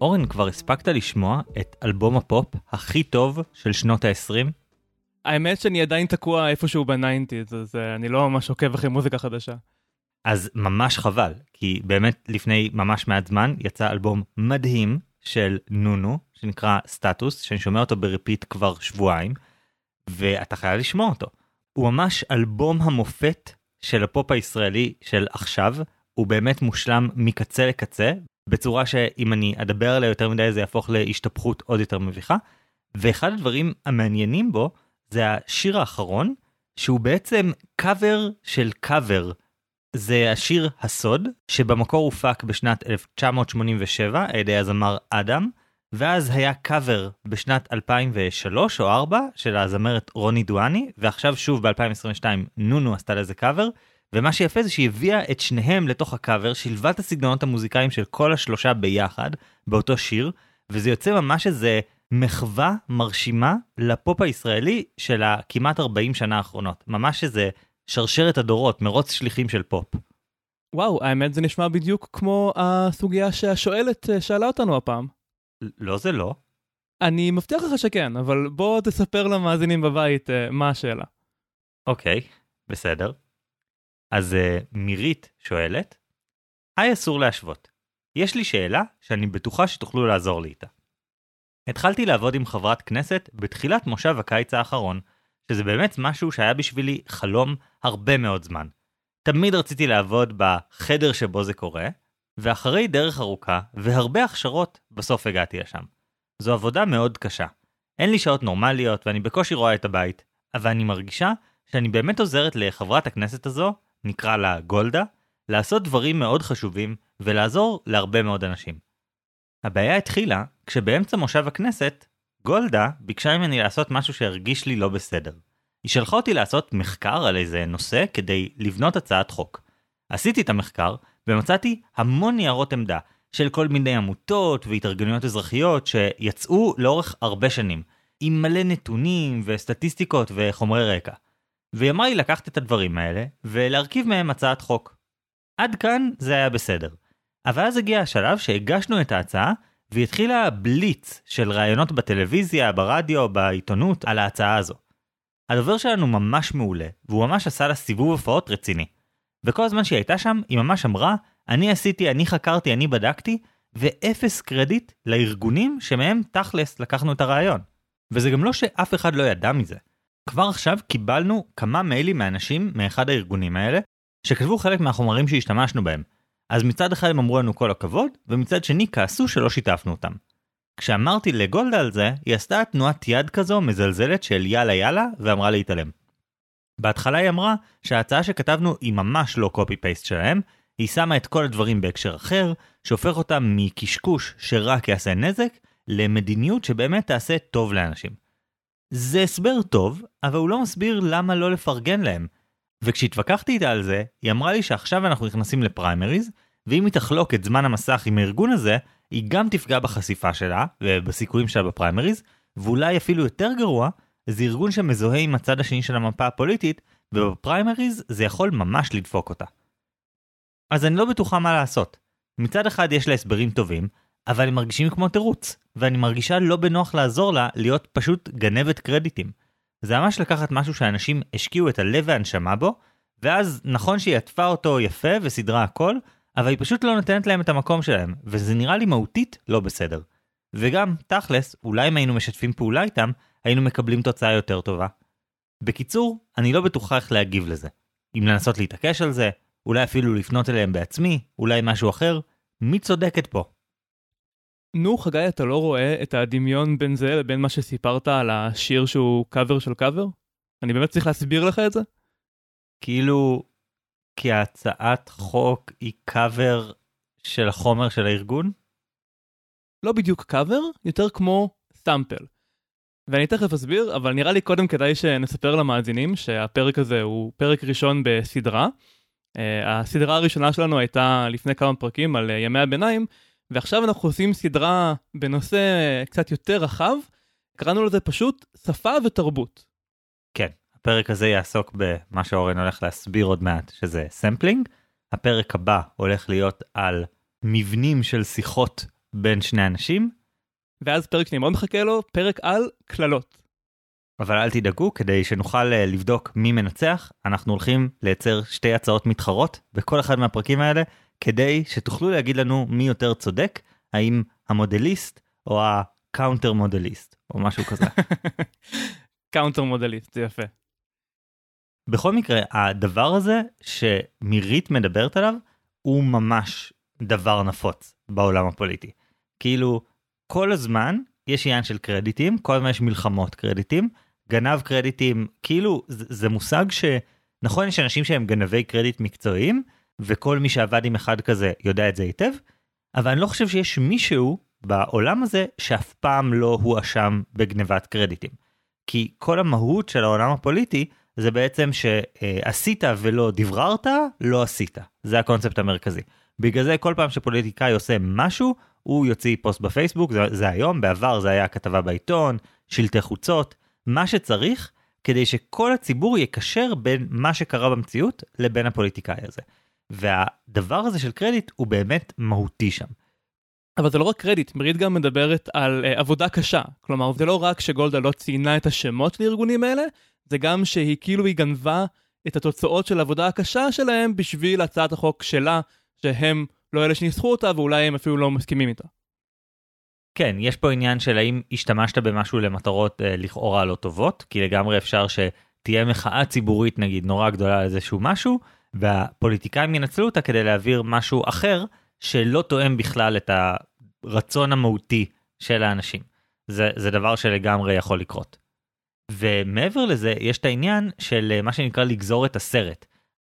אורן, כבר הספקת לשמוע את אלבום הפופ הכי טוב של שנות ה-20? האמת שאני עדיין תקוע איפשהו בניינטיז, אז אה, אני לא ממש עוקב אחרי מוזיקה חדשה. אז ממש חבל, כי באמת לפני ממש מעט זמן יצא אלבום מדהים של נונו, שנקרא סטטוס, שאני שומע אותו ב repeat כבר שבועיים, ואתה חייב לשמוע אותו. הוא ממש אלבום המופת של הפופ הישראלי של עכשיו, הוא באמת מושלם מקצה לקצה, בצורה שאם אני אדבר עליה יותר מדי זה יהפוך להשתפכות עוד יותר מביכה. ואחד הדברים המעניינים בו זה השיר האחרון, שהוא בעצם קאבר של קאבר. זה השיר הסוד, שבמקור הופק בשנת 1987 על ידי הזמר אדם, ואז היה קאבר בשנת 2003 או 4 של הזמרת רוני דואני, ועכשיו שוב ב-2022 נונו עשתה לזה קאבר, ומה שיפה זה שהיא הביאה את שניהם לתוך הקאבר, שילבה את הסגנונות המוזיקליים של כל השלושה ביחד, באותו שיר, וזה יוצא ממש איזה מחווה מרשימה לפופ הישראלי של הכמעט 40 שנה האחרונות. ממש איזה שרשרת הדורות, מרוץ שליחים של פופ. וואו, האמת זה נשמע בדיוק כמו הסוגיה שהשואלת אה, שאלה אותנו הפעם. לא זה לא. אני מבטיח לך שכן, אבל בוא תספר למאזינים בבית אה, מה השאלה. אוקיי, בסדר. אז uh, מירית שואלת, היי אסור להשוות. יש לי שאלה שאני בטוחה שתוכלו לעזור לי איתה. התחלתי לעבוד עם חברת כנסת בתחילת מושב הקיץ האחרון, שזה באמת משהו שהיה בשבילי חלום הרבה מאוד זמן. תמיד רציתי לעבוד בחדר שבו זה קורה, ואחרי דרך ארוכה והרבה הכשרות, בסוף הגעתי לשם. זו עבודה מאוד קשה. אין לי שעות נורמליות ואני בקושי רואה את הבית, אבל אני מרגישה שאני באמת עוזרת לחברת הכנסת הזו, נקרא לה גולדה, לעשות דברים מאוד חשובים ולעזור להרבה מאוד אנשים. הבעיה התחילה כשבאמצע מושב הכנסת, גולדה ביקשה ממני לעשות משהו שהרגיש לי לא בסדר. היא שלחה אותי לעשות מחקר על איזה נושא כדי לבנות הצעת חוק. עשיתי את המחקר ומצאתי המון ניירות עמדה של כל מיני עמותות והתארגנויות אזרחיות שיצאו לאורך הרבה שנים, עם מלא נתונים וסטטיסטיקות וחומרי רקע. והיא אמרה לי לקחת את הדברים האלה ולהרכיב מהם הצעת חוק. עד כאן זה היה בסדר. אבל אז הגיע השלב שהגשנו את ההצעה והתחילה בליץ של ראיונות בטלוויזיה, ברדיו, בעיתונות על ההצעה הזו. הדובר שלנו ממש מעולה, והוא ממש עשה לה סיבוב הופעות רציני. וכל הזמן שהיא הייתה שם, היא ממש אמרה, אני עשיתי, אני חקרתי, אני בדקתי, ואפס קרדיט לארגונים שמהם תכלס לקחנו את הרעיון. וזה גם לא שאף אחד לא ידע מזה. כבר עכשיו קיבלנו כמה מיילים מאנשים מאחד הארגונים האלה, שכתבו חלק מהחומרים שהשתמשנו בהם. אז מצד אחד הם אמרו לנו כל הכבוד, ומצד שני כעסו שלא שיתפנו אותם. כשאמרתי לגולדה על זה, היא עשתה תנועת יד כזו מזלזלת של יאללה יאללה, ואמרה להתעלם. בהתחלה היא אמרה שההצעה שכתבנו היא ממש לא קופי פייסט שלהם, היא שמה את כל הדברים בהקשר אחר, שהופך אותם מקשקוש שרק יעשה נזק, למדיניות שבאמת תעשה טוב לאנשים. זה הסבר טוב, אבל הוא לא מסביר למה לא לפרגן להם. וכשהתווכחתי איתה על זה, היא אמרה לי שעכשיו אנחנו נכנסים לפריימריז, ואם היא תחלוק את זמן המסך עם הארגון הזה, היא גם תפגע בחשיפה שלה ובסיכויים שלה בפריימריז, ואולי אפילו יותר גרוע, זה ארגון שמזוהה עם הצד השני של המפה הפוליטית, ובפריימריז זה יכול ממש לדפוק אותה. אז אני לא בטוחה מה לעשות. מצד אחד יש לה הסברים טובים, אבל הם מרגישים כמו תירוץ, ואני מרגישה לא בנוח לעזור לה להיות פשוט גנבת קרדיטים. זה ממש לקחת משהו שאנשים השקיעו את הלב והנשמה בו, ואז נכון שהיא עטפה אותו יפה וסידרה הכל, אבל היא פשוט לא נותנת להם את המקום שלהם, וזה נראה לי מהותית לא בסדר. וגם, תכלס, אולי אם היינו משתפים פעולה איתם, היינו מקבלים תוצאה יותר טובה. בקיצור, אני לא בטוחה איך להגיב לזה. אם לנסות להתעקש על זה, אולי אפילו לפנות אליהם בעצמי, אולי משהו אחר, מי צודקת פה? נו, חגי, אתה לא רואה את הדמיון בין זה לבין מה שסיפרת על השיר שהוא קאבר של קאבר? אני באמת צריך להסביר לך את זה? כאילו, כי הצעת חוק היא קאבר של החומר של הארגון? לא בדיוק קאבר, יותר כמו סאמפל. ואני תכף אסביר, אבל נראה לי קודם כדאי שנספר למאזינים שהפרק הזה הוא פרק ראשון בסדרה. אה, הסדרה הראשונה שלנו הייתה לפני כמה פרקים על אה, ימי הביניים, ועכשיו אנחנו עושים סדרה בנושא קצת יותר רחב, קראנו לזה פשוט שפה ותרבות. כן, הפרק הזה יעסוק במה שאורן הולך להסביר עוד מעט, שזה סמפלינג. הפרק הבא הולך להיות על מבנים של שיחות בין שני אנשים, ואז פרק שאני מאוד מחכה לו, פרק על קללות. אבל אל תדאגו, כדי שנוכל אה, לבדוק מי מנצח, אנחנו הולכים לייצר שתי הצעות מתחרות בכל אחד מהפרקים האלה, כדי שתוכלו להגיד לנו מי יותר צודק, האם ה modelist או ה counter modelist, או משהו כזה. counter modelist, זה יפה. בכל מקרה, הדבר הזה שמירית מדברת עליו, הוא ממש דבר נפוץ בעולם הפוליטי. כאילו, כל הזמן יש עניין של קרדיטים, כל הזמן יש מלחמות קרדיטים, גנב קרדיטים, כאילו, זה, זה מושג שנכון, יש אנשים שהם גנבי קרדיט מקצועיים, וכל מי שעבד עם אחד כזה יודע את זה היטב, אבל אני לא חושב שיש מישהו בעולם הזה שאף פעם לא הואשם בגנבת קרדיטים. כי כל המהות של העולם הפוליטי זה בעצם שעשית ולא דבררת, לא עשית. זה הקונספט המרכזי. בגלל זה כל פעם שפוליטיקאי עושה משהו, הוא יוציא פוסט בפייסבוק, זה, זה היום, בעבר זה היה כתבה בעיתון, שלטי חוצות, מה שצריך כדי שכל הציבור יקשר בין מה שקרה במציאות לבין הפוליטיקאי הזה. והדבר הזה של קרדיט הוא באמת מהותי שם. אבל זה לא רק קרדיט, מרית גם מדברת על uh, עבודה קשה. כלומר, זה לא רק שגולדה לא ציינה את השמות של הארגונים האלה, זה גם שהיא כאילו היא גנבה את התוצאות של העבודה הקשה שלהם בשביל הצעת החוק שלה, שהם לא אלה שניסחו אותה ואולי הם אפילו לא מסכימים איתה. כן, יש פה עניין של האם השתמשת במשהו למטרות אה, לכאורה לא טובות, כי לגמרי אפשר שתהיה מחאה ציבורית נגיד נורא גדולה על איזשהו משהו, והפוליטיקאים ינצלו אותה כדי להעביר משהו אחר שלא תואם בכלל את הרצון המהותי של האנשים. זה, זה דבר שלגמרי יכול לקרות. ומעבר לזה, יש את העניין של אה, מה שנקרא לגזור את הסרט.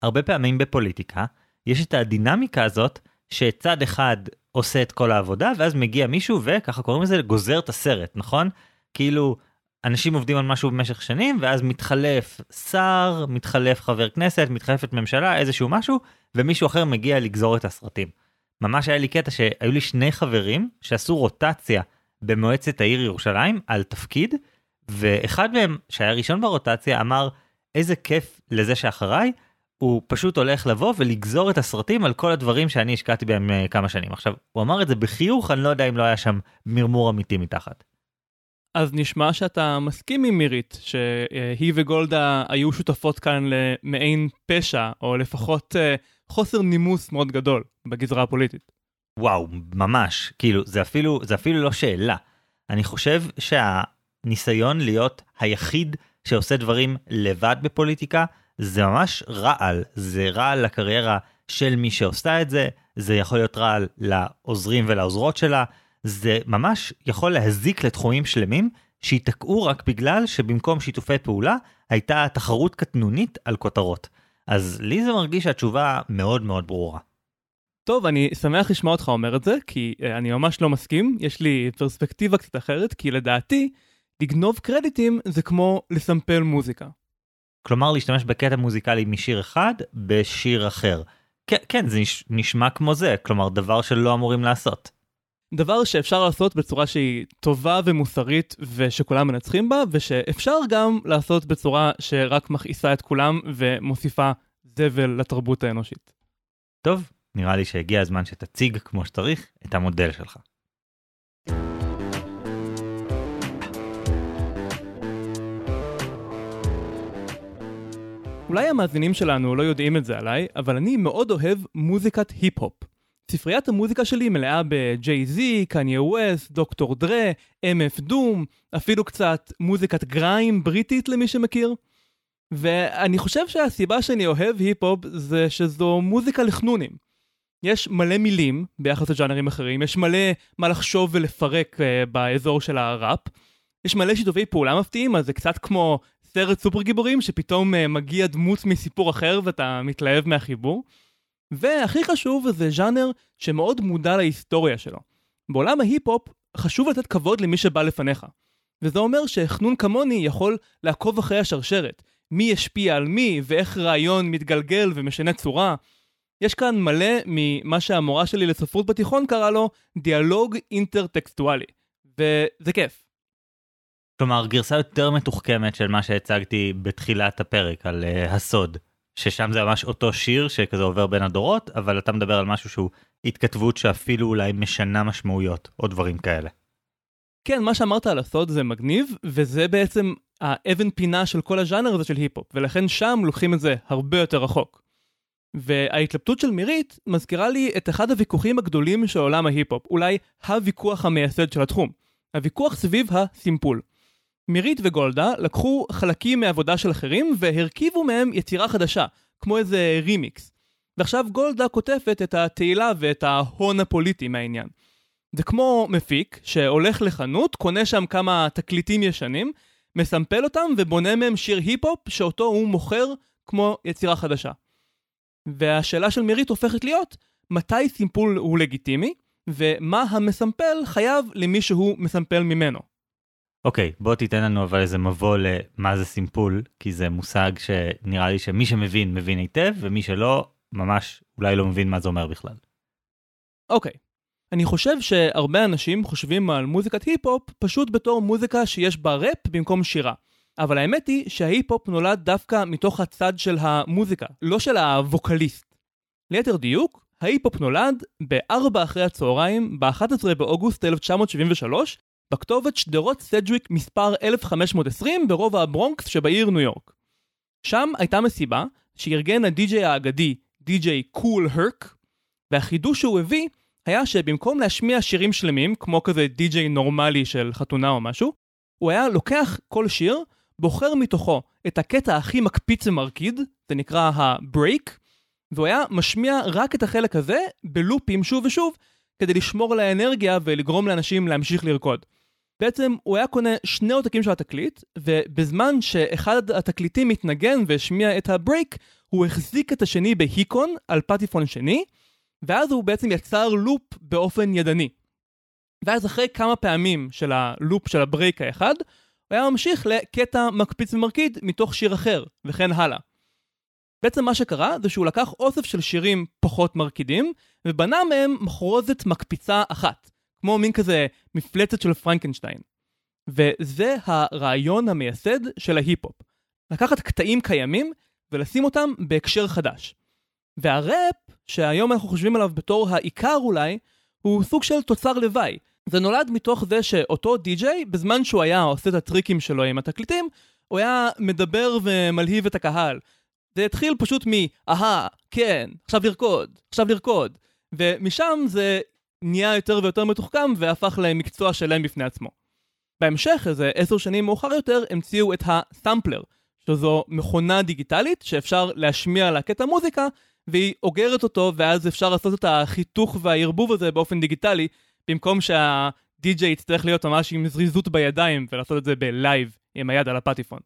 הרבה פעמים בפוליטיקה, יש את הדינמיקה הזאת שצד אחד עושה את כל העבודה ואז מגיע מישהו וככה קוראים לזה גוזר את הסרט נכון כאילו אנשים עובדים על משהו במשך שנים ואז מתחלף שר מתחלף חבר כנסת מתחלפת ממשלה איזשהו משהו ומישהו אחר מגיע לגזור את הסרטים. ממש היה לי קטע שהיו לי שני חברים שעשו רוטציה במועצת העיר ירושלים על תפקיד ואחד מהם שהיה ראשון ברוטציה אמר איזה כיף לזה שאחריי הוא פשוט הולך לבוא ולגזור את הסרטים על כל הדברים שאני השקעתי בהם אה, כמה שנים. עכשיו, הוא אמר את זה בחיוך, אני לא יודע אם לא היה שם מרמור אמיתי מתחת. אז נשמע שאתה מסכים עם מירית, שהיא וגולדה היו שותפות כאן למעין פשע, או לפחות אה, חוסר נימוס מאוד גדול בגזרה הפוליטית. וואו, ממש, כאילו, זה אפילו, זה אפילו לא שאלה. אני חושב שהניסיון להיות היחיד שעושה דברים לבד בפוליטיקה, זה ממש רעל, זה רעל לקריירה של מי שעושה את זה, זה יכול להיות רעל לעוזרים ולעוזרות שלה, זה ממש יכול להזיק לתחומים שלמים שייתקעו רק בגלל שבמקום שיתופי פעולה הייתה תחרות קטנונית על כותרות. אז לי זה מרגיש שהתשובה מאוד מאוד ברורה. טוב, אני שמח לשמוע אותך אומר את זה, כי uh, אני ממש לא מסכים, יש לי פרספקטיבה קצת אחרת, כי לדעתי, לגנוב קרדיטים זה כמו לסמפל מוזיקה. כלומר להשתמש בקטע מוזיקלי משיר אחד בשיר אחר. כן, כן, זה נשמע כמו זה, כלומר דבר שלא אמורים לעשות. דבר שאפשר לעשות בצורה שהיא טובה ומוסרית ושכולם מנצחים בה, ושאפשר גם לעשות בצורה שרק מכעיסה את כולם ומוסיפה זבל לתרבות האנושית. טוב, נראה לי שהגיע הזמן שתציג כמו שצריך את המודל שלך. אולי המאזינים שלנו לא יודעים את זה עליי, אבל אני מאוד אוהב מוזיקת היפ-הופ. ספריית המוזיקה שלי מלאה ב-Jay-Z, קניה ווסט, דוקטור דרה, MF דום, אפילו קצת מוזיקת גריים בריטית למי שמכיר. ואני חושב שהסיבה שאני אוהב היפ-הופ זה שזו מוזיקה לחנונים. יש מלא מילים ביחס לג'אנרים אחרים, יש מלא מה לחשוב ולפרק uh, באזור של הראפ. יש מלא שיתופי פעולה מפתיעים, אז זה קצת כמו סרט סופר גיבורים שפתאום uh, מגיע דמות מסיפור אחר ואתה מתלהב מהחיבור. והכי חשוב זה ז'אנר שמאוד מודע להיסטוריה שלו. בעולם ההיפ-הופ חשוב לתת כבוד למי שבא לפניך. וזה אומר שחנון כמוני יכול לעקוב אחרי השרשרת. מי השפיע על מי ואיך רעיון מתגלגל ומשנה צורה. יש כאן מלא ממה שהמורה שלי לספרות בתיכון קרא לו דיאלוג אינטר-טקסטואלי. וזה כיף. כלומר גרסה יותר מתוחכמת של מה שהצגתי בתחילת הפרק על uh, הסוד ששם זה ממש אותו שיר שכזה עובר בין הדורות אבל אתה מדבר על משהו שהוא התכתבות שאפילו אולי משנה משמעויות, או דברים כאלה. כן, מה שאמרת על הסוד זה מגניב, וזה בעצם האבן פינה של כל הז'אנר הזה של היפ-הופ, ולכן שם לוקחים את זה הרבה יותר רחוק. וההתלבטות של מירית מזכירה לי את אחד הוויכוחים הגדולים של עולם ההיפ-הופ, אולי הוויכוח המייסד של התחום. הוויכוח סביב הסימפול. מירית וגולדה לקחו חלקים מעבודה של אחרים והרכיבו מהם יצירה חדשה, כמו איזה רימיקס. ועכשיו גולדה קוטפת את התהילה ואת ההון הפוליטי מהעניין. זה כמו מפיק שהולך לחנות, קונה שם כמה תקליטים ישנים, מסמפל אותם ובונה מהם שיר היפ-הופ שאותו הוא מוכר כמו יצירה חדשה. והשאלה של מירית הופכת להיות, מתי סימפול הוא לגיטימי, ומה המסמפל חייב למי שהוא מסמפל ממנו. אוקיי, okay, בוא תיתן לנו אבל איזה מבוא למה זה סימפול, כי זה מושג שנראה לי שמי שמבין, מבין היטב, ומי שלא, ממש אולי לא מבין מה זה אומר בכלל. אוקיי, okay. אני חושב שהרבה אנשים חושבים על מוזיקת היפ-הופ פשוט בתור מוזיקה שיש בה ראפ במקום שירה. אבל האמת היא שההיפ-הופ נולד דווקא מתוך הצד של המוזיקה, לא של הווקליסט. ליתר דיוק, ההיפ-הופ נולד ב-4 אחרי הצהריים, ב-11 באוגוסט 1973, בכתובת שדרות סדג'וויק מספר 1520 ברובע הברונקס שבעיר ניו יורק. שם הייתה מסיבה שארגן הדי-ג'יי האגדי, די-ג'יי קול הרק, והחידוש שהוא הביא היה שבמקום להשמיע שירים שלמים, כמו כזה די-ג'יי נורמלי של חתונה או משהו, הוא היה לוקח כל שיר, בוחר מתוכו את הקטע הכי מקפיץ ומרקיד, זה נקרא ה-break, והוא היה משמיע רק את החלק הזה בלופים שוב ושוב, כדי לשמור על האנרגיה ולגרום לאנשים להמשיך לרקוד. בעצם הוא היה קונה שני עותקים של התקליט, ובזמן שאחד התקליטים מתנגן והשמיע את ה break, הוא החזיק את השני בהיכון על פטיפון שני, ואז הוא בעצם יצר לופ באופן ידני. ואז אחרי כמה פעמים של הלופ של ה break האחד, הוא היה ממשיך לקטע מקפיץ ומרקיד מתוך שיר אחר, וכן הלאה. בעצם מה שקרה זה שהוא לקח אוסף של שירים פחות מרקידים, ובנה מהם מחרוזת מקפיצה אחת, כמו מין כזה מפלצת של פרנקנשטיין. וזה הרעיון המייסד של ההיפ-הופ. לקחת קטעים קיימים ולשים אותם בהקשר חדש. והראפ, שהיום אנחנו חושבים עליו בתור העיקר אולי, הוא סוג של תוצר לוואי. זה נולד מתוך זה שאותו די-ג'יי, בזמן שהוא היה עושה את הטריקים שלו עם התקליטים, הוא היה מדבר ומלהיב את הקהל. זה התחיל פשוט מ-אהה, כן, עכשיו לרקוד, עכשיו לרקוד. ומשם זה נהיה יותר ויותר מתוחכם והפך למקצוע שלם בפני עצמו. בהמשך, איזה עשר שנים מאוחר יותר, המציאו את הסאמפלר, שזו מכונה דיגיטלית שאפשר להשמיע לה קטע מוזיקה, והיא אוגרת אותו, ואז אפשר לעשות את החיתוך והערבוב הזה באופן דיגיטלי, במקום שהדי-ג'יי יצטרך להיות ממש עם זריזות בידיים ולעשות את זה בלייב עם היד על הפטיפון.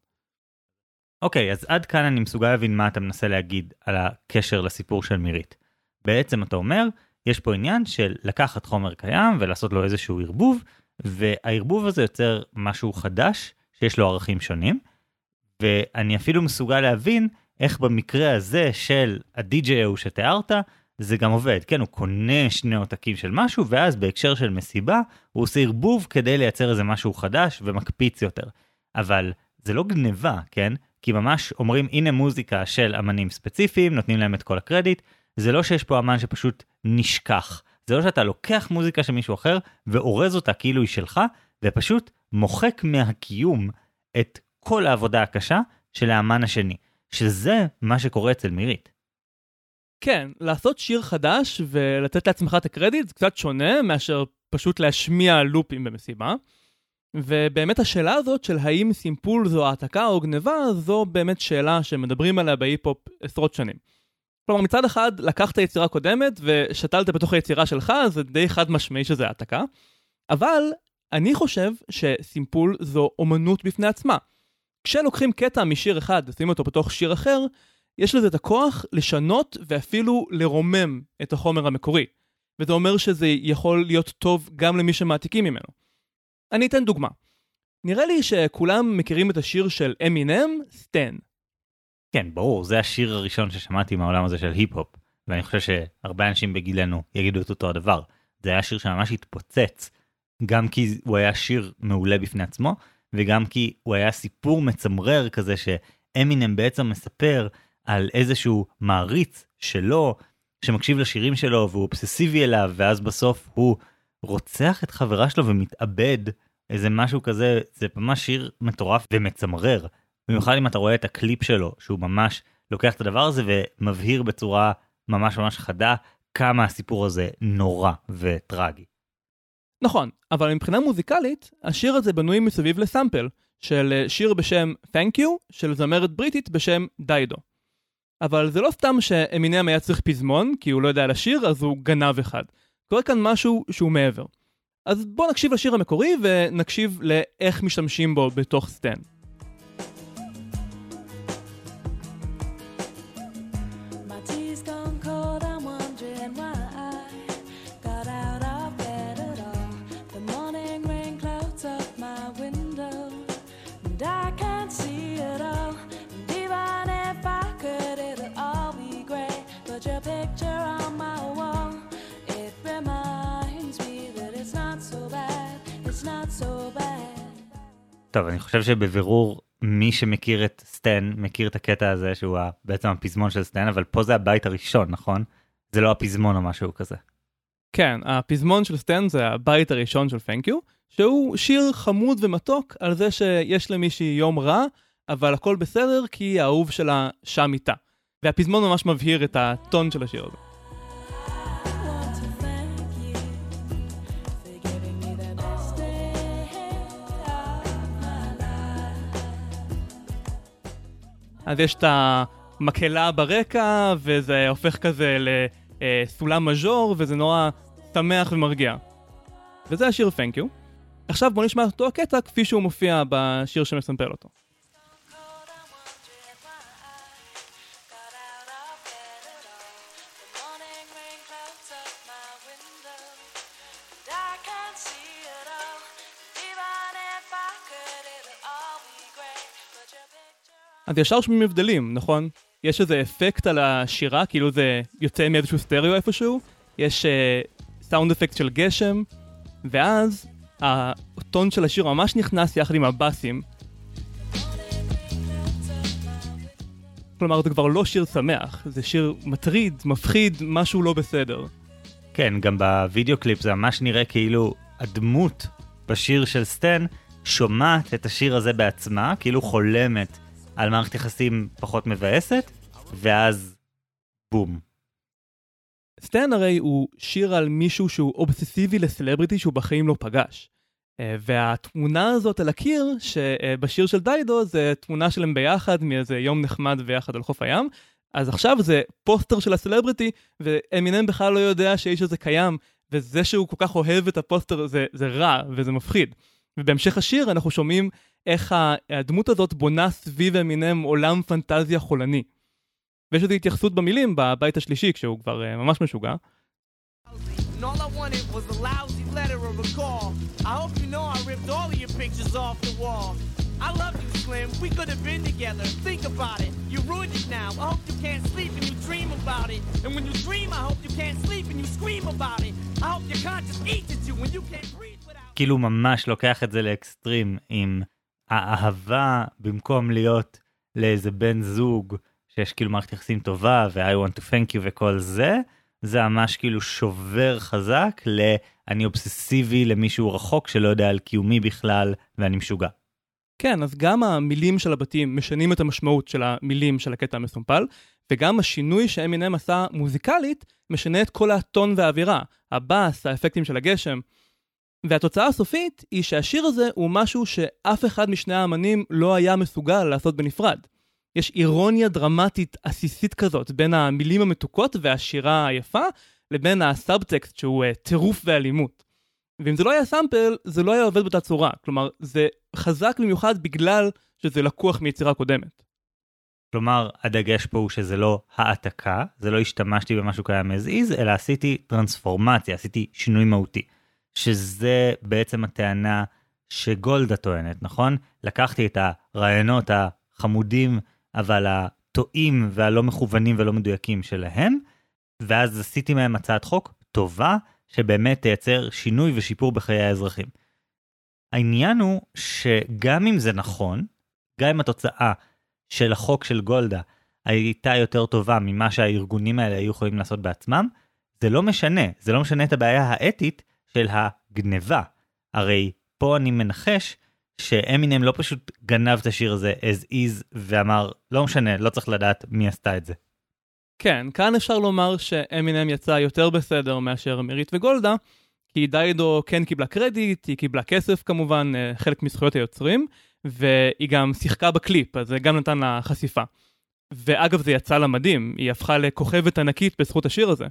אוקיי, okay, אז עד כאן אני מסוגל להבין מה אתה מנסה להגיד על הקשר לסיפור של מירית. בעצם אתה אומר, יש פה עניין של לקחת חומר קיים ולעשות לו איזשהו ערבוב, והערבוב הזה יוצר משהו חדש שיש לו ערכים שונים, ואני אפילו מסוגל להבין איך במקרה הזה של הדי-ג'יי ההוא שתיארת, זה גם עובד. כן, הוא קונה שני עותקים של משהו, ואז בהקשר של מסיבה, הוא עושה ערבוב כדי לייצר איזה משהו חדש ומקפיץ יותר. אבל זה לא גניבה, כן? כי ממש אומרים, הנה מוזיקה של אמנים ספציפיים, נותנים להם את כל הקרדיט. זה לא שיש פה אמן שפשוט נשכח. זה לא שאתה לוקח מוזיקה של מישהו אחר ואורז אותה כאילו היא שלך, ופשוט מוחק מהקיום את כל העבודה הקשה של האמן השני. שזה מה שקורה אצל מירית. כן, לעשות שיר חדש ולתת לעצמך את הקרדיט זה קצת שונה מאשר פשוט להשמיע לופים במסיבה. ובאמת השאלה הזאת של האם סימפול זו העתקה או גניבה, זו באמת שאלה שמדברים עליה בהיפ-הופ עשרות שנים. כלומר, מצד אחד, לקחת יצירה קודמת ושתלת בתוך היצירה שלך, זה די חד משמעי שזה העתקה. אבל אני חושב שסימפול זו אומנות בפני עצמה. כשלוקחים קטע משיר אחד ושים אותו בתוך שיר אחר, יש לזה את הכוח לשנות ואפילו לרומם את החומר המקורי. וזה אומר שזה יכול להיות טוב גם למי שמעתיקים ממנו. אני אתן דוגמה. נראה לי שכולם מכירים את השיר של אמינם, סטן. כן, ברור, זה השיר הראשון ששמעתי מהעולם הזה של היפ-הופ, ואני חושב שהרבה אנשים בגילנו יגידו את אותו הדבר. זה היה שיר שממש התפוצץ, גם כי הוא היה שיר מעולה בפני עצמו, וגם כי הוא היה סיפור מצמרר כזה שאמינם בעצם מספר על איזשהו מעריץ שלו, שמקשיב לשירים שלו והוא אובססיבי אליו, ואז בסוף הוא רוצח את חברה שלו ומתאבד, איזה משהו כזה, זה ממש שיר מטורף ומצמרר. במיוחד אם אתה רואה את הקליפ שלו, שהוא ממש לוקח את הדבר הזה ומבהיר בצורה ממש ממש חדה כמה הסיפור הזה נורא וטרגי. נכון, אבל מבחינה מוזיקלית, השיר הזה בנוי מסביב לסאמפל, של שיר בשם Thank You, של זמרת בריטית בשם דיידו. אבל זה לא סתם שאמינם היה צריך פזמון, כי הוא לא יודע לשיר, אז הוא גנב אחד. קורה כאן משהו שהוא מעבר. אז בואו נקשיב לשיר המקורי ונקשיב לאיך משתמשים בו בתוך סטן. טוב, אני חושב שבבירור מי שמכיר את סטן מכיר את הקטע הזה שהוא בעצם הפזמון של סטן, אבל פה זה הבית הראשון, נכון? זה לא הפזמון או משהו כזה. כן, הפזמון של סטן זה הבית הראשון של פנק יו, שהוא שיר חמוד ומתוק על זה שיש למישהי יום רע, אבל הכל בסדר כי האהוב שלה שם איתה. והפזמון ממש מבהיר את הטון של השיר הזה. אז יש את המקהלה ברקע, וזה הופך כזה לסולם מז'ור, וזה נורא שמח ומרגיע. וזה השיר Thank You. עכשיו בוא נשמע אותו הקטע כפי שהוא מופיע בשיר שמסמפל אותו. אז ישר שומעים הבדלים, נכון? יש איזה אפקט על השירה, כאילו זה יוצא מאיזשהו סטריאו איפשהו, יש סאונד אה, אפקט של גשם, ואז הטון של השיר ממש נכנס יחד עם הבאסים. כלומר זה כבר לא שיר שמח, זה שיר מטריד, מפחיד, משהו לא בסדר. כן, גם בווידאו קליפ זה ממש נראה כאילו הדמות בשיר של סטן שומעת את השיר הזה בעצמה, כאילו חולמת על מערכת יחסים פחות מבאסת, ואז בום. סטן הרי הוא שיר על מישהו שהוא אובססיבי לסלבריטי שהוא בחיים לא פגש. אה, והתמונה הזאת על הקיר, שבשיר של דיידו זה תמונה שלהם ביחד מאיזה יום נחמד ביחד על חוף הים, אז עכשיו זה פוסטר של הסלבריטי, ואמינם בכלל לא יודע שהאיש הזה קיים, וזה שהוא כל כך אוהב את הפוסטר זה, זה רע וזה מפחיד. ובהמשך השיר אנחנו שומעים איך הדמות הזאת בונה סביב אמינם עולם פנטזיה חולני. ויש איזו התייחסות במילים בבית השלישי כשהוא כבר uh, ממש משוגע. I hope your conscience eats at you when you can't breathe. כאילו ממש לוקח את זה לאקסטרים עם האהבה במקום להיות לאיזה בן זוג שיש כאילו מערכת יחסים טובה ו-I want to thank you וכל זה, זה ממש כאילו שובר חזק ל"אני אובססיבי למישהו רחוק שלא יודע על קיומי בכלל ואני משוגע". כן, אז גם המילים של הבתים משנים את המשמעות של המילים של הקטע המסומפל, וגם השינוי שאמינם עשה מוזיקלית משנה את כל הטון והאווירה, הבאס, האפקטים של הגשם. והתוצאה הסופית היא שהשיר הזה הוא משהו שאף אחד משני האמנים לא היה מסוגל לעשות בנפרד. יש אירוניה דרמטית עסיסית כזאת בין המילים המתוקות והשירה היפה לבין הסאבטקסט שהוא uh, טירוף ואלימות. ואם זה לא היה סאמפל, זה לא היה עובד באותה צורה. כלומר, זה חזק במיוחד בגלל שזה לקוח מיצירה קודמת. כלומר, הדגש פה הוא שזה לא העתקה, זה לא השתמשתי במשהו קיים as is, אלא עשיתי טרנספורמציה, עשיתי שינוי מהותי. שזה בעצם הטענה שגולדה טוענת, נכון? לקחתי את הרעיונות החמודים, אבל הטועים והלא מכוונים ולא מדויקים שלהם, ואז עשיתי מהם הצעת חוק טובה, שבאמת תייצר שינוי ושיפור בחיי האזרחים. העניין הוא שגם אם זה נכון, גם אם התוצאה של החוק של גולדה הייתה יותר טובה ממה שהארגונים האלה היו יכולים לעשות בעצמם, זה לא משנה, זה לא משנה את הבעיה האתית של הגניבה. הרי פה אני מנחש שאמינם לא פשוט גנב את השיר הזה as is ואמר, לא משנה, לא צריך לדעת מי עשתה את זה. כן, כאן אפשר לומר שאמינם יצא יותר בסדר מאשר מירית וגולדה, כי דיידו כן קיבלה קרדיט, היא קיבלה כסף כמובן, אה, חלק מזכויות היוצרים, והיא גם שיחקה בקליפ, אז זה גם נתן לה חשיפה. ואגב, זה יצא לה מדהים, היא הפכה לכוכבת ענקית בזכות השיר הזה.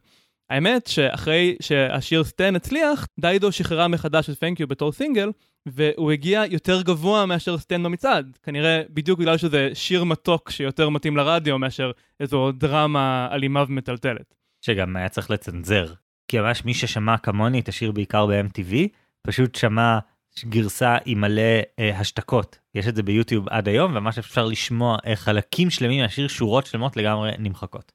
האמת שאחרי שהשיר סטן הצליח, דיידו שחררה מחדש את Thank You בתור סינגל, והוא הגיע יותר גבוה מאשר סטן במצעד. כנראה בדיוק בגלל שזה שיר מתוק שיותר מתאים לרדיו מאשר איזו דרמה אלימה ומטלטלת. שגם היה צריך לצנזר. כי ממש מי ששמע כמוני את השיר בעיקר ב-MTV, פשוט שמע גרסה עם מלא אה, השתקות. יש את זה ביוטיוב עד היום, וממש אפשר לשמוע חלקים שלמים מהשיר, שורות שלמות לגמרי נמחקות.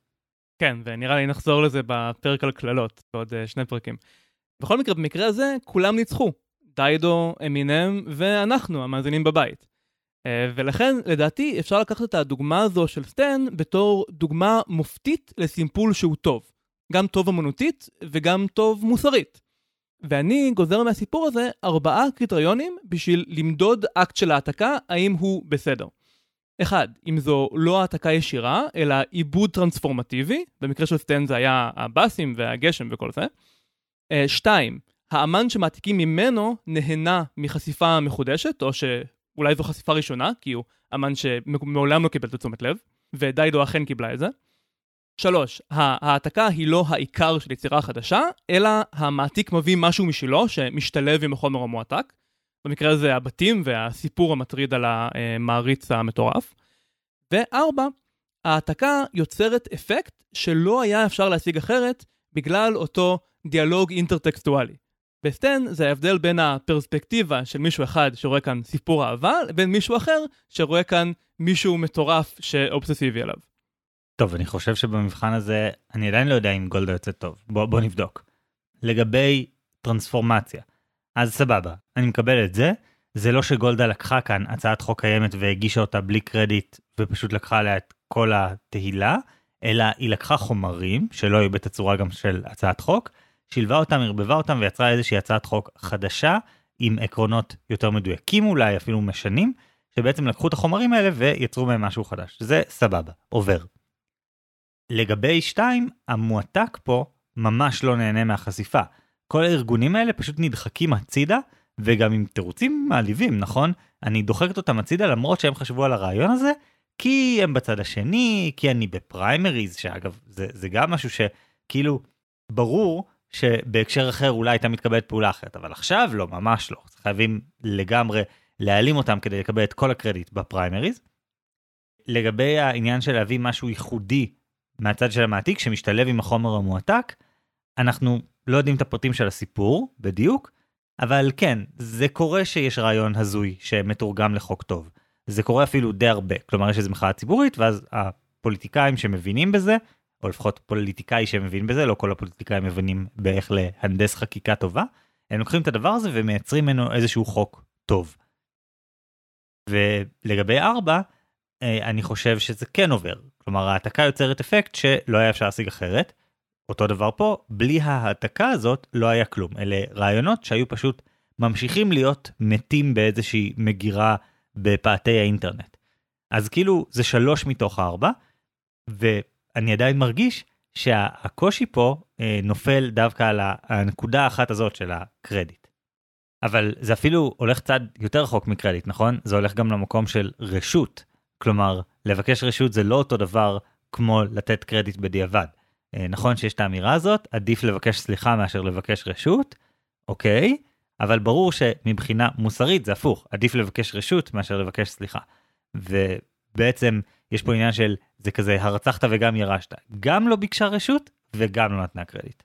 כן, ונראה לי נחזור לזה בפרק על קללות, בעוד uh, שני פרקים. בכל מקרה, במקרה הזה, כולם ניצחו. דיידו, אמינם ואנחנו, המאזינים בבית. Uh, ולכן, לדעתי, אפשר לקחת את הדוגמה הזו של סטן בתור דוגמה מופתית לסימפול שהוא טוב. גם טוב אמנותית וגם טוב מוסרית. ואני גוזר מהסיפור הזה ארבעה קריטריונים בשביל למדוד אקט של העתקה, האם הוא בסדר. אחד, אם זו לא העתקה ישירה, אלא עיבוד טרנספורמטיבי, במקרה של סטן זה היה הבאסים והגשם וכל זה. אה, שתיים, האמן שמעתיקים ממנו נהנה מחשיפה מחודשת, או שאולי זו חשיפה ראשונה, כי הוא אמן שמעולם לא קיבל את תשומת לב, ודיידו אכן קיבלה את זה. שלוש, ההעתקה היא לא העיקר של יצירה חדשה, אלא המעתיק מביא משהו משלו שמשתלב עם החומר המועתק. במקרה הזה הבתים והסיפור המטריד על המעריץ המטורף. וארבע, העתקה יוצרת אפקט שלא היה אפשר להשיג אחרת בגלל אותו דיאלוג אינטרטקסטואלי. בסטן זה ההבדל בין הפרספקטיבה של מישהו אחד שרואה כאן סיפור אהבה לבין מישהו אחר שרואה כאן מישהו מטורף שאובססיבי עליו. טוב, אני חושב שבמבחן הזה, אני עדיין לא יודע אם גולדה יוצא טוב. בוא, בוא נבדוק. לגבי טרנספורמציה, אז סבבה, אני מקבל את זה. זה לא שגולדה לקחה כאן הצעת חוק קיימת והגישה אותה בלי קרדיט ופשוט לקחה עליה את כל התהילה, אלא היא לקחה חומרים שלא היו בתצורה גם של הצעת חוק, שילבה אותם, ערבבה אותם ויצרה איזושהי הצעת חוק חדשה עם עקרונות יותר מדויקים אולי, אפילו משנים, שבעצם לקחו את החומרים האלה ויצרו מהם משהו חדש. זה סבבה, עובר. לגבי 2, המועתק פה ממש לא נהנה מהחשיפה. כל הארגונים האלה פשוט נדחקים הצידה, וגם עם תירוצים מעליבים, נכון? אני דוחקת אותם הצידה למרות שהם חשבו על הרעיון הזה, כי הם בצד השני, כי אני בפריימריז, שאגב, זה, זה גם משהו שכאילו, ברור שבהקשר אחר אולי הייתה מתקבלת פעולה אחרת, אבל עכשיו לא, ממש לא. חייבים לגמרי להעלים אותם כדי לקבל את כל הקרדיט בפריימריז. לגבי העניין של להביא משהו ייחודי מהצד של המעתיק שמשתלב עם החומר המועתק. אנחנו לא יודעים את הפרטים של הסיפור בדיוק, אבל כן, זה קורה שיש רעיון הזוי שמתורגם לחוק טוב. זה קורה אפילו די הרבה, כלומר יש איזו מחאה ציבורית ואז הפוליטיקאים שמבינים בזה, או לפחות פוליטיקאי שמבין בזה, לא כל הפוליטיקאים מבינים באיך להנדס חקיקה טובה, הם לוקחים את הדבר הזה ומייצרים ממנו איזשהו חוק טוב. ולגבי ארבע, אה, אני חושב שזה כן עובר. כלומר ההעתקה יוצרת אפקט שלא היה אפשר להשיג אחרת. אותו דבר פה, בלי ההעתקה הזאת לא היה כלום. אלה רעיונות שהיו פשוט ממשיכים להיות מתים באיזושהי מגירה בפאתי האינטרנט. אז כאילו זה שלוש מתוך ארבע, ואני עדיין מרגיש שהקושי פה אה, נופל דווקא על הנקודה האחת הזאת של הקרדיט. אבל זה אפילו הולך צד יותר רחוק מקרדיט, נכון? זה הולך גם למקום של רשות. כלומר, לבקש רשות זה לא אותו דבר כמו לתת קרדיט בדיעבד. אה, נכון שיש את האמירה הזאת, עדיף לבקש סליחה מאשר לבקש רשות, אוקיי, אבל ברור שמבחינה מוסרית זה הפוך, עדיף לבקש רשות מאשר לבקש סליחה. ובעצם יש פה עניין של זה כזה הרצחת וגם ירשת, גם לא ביקשה רשות וגם לא נתנה קרדיט.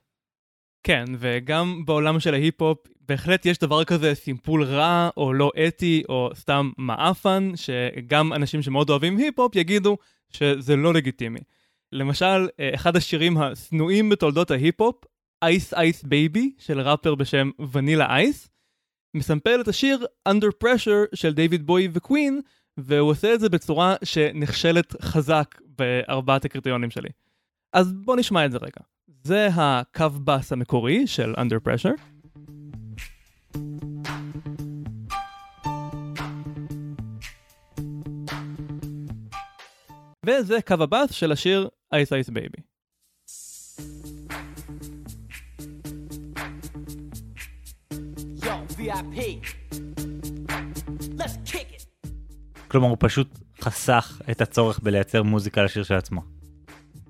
כן, וגם בעולם של ההיפ-הופ בהחלט יש דבר כזה סימפול רע או לא אתי או סתם מעפן, שגם אנשים שמאוד אוהבים היפ-הופ יגידו שזה לא לגיטימי. למשל, אה, אחד השירים השנואים בתולדות ההיפ-הופ, Ice Ice Baby של ראפר בשם ונילה אייס, מסמפל את השיר Under Pressure של דיוויד בוי וקווין, והוא עושה את זה בצורה שנחשלת חזק בארבעת הקריטריונים שלי. אז בוא נשמע את זה רגע. זה הקו בס המקורי של Under Pressure. וזה קו הבאס של השיר Ice Ice Baby. כלומר, הוא פשוט חסך את הצורך בלייצר מוזיקה לשיר של עצמו.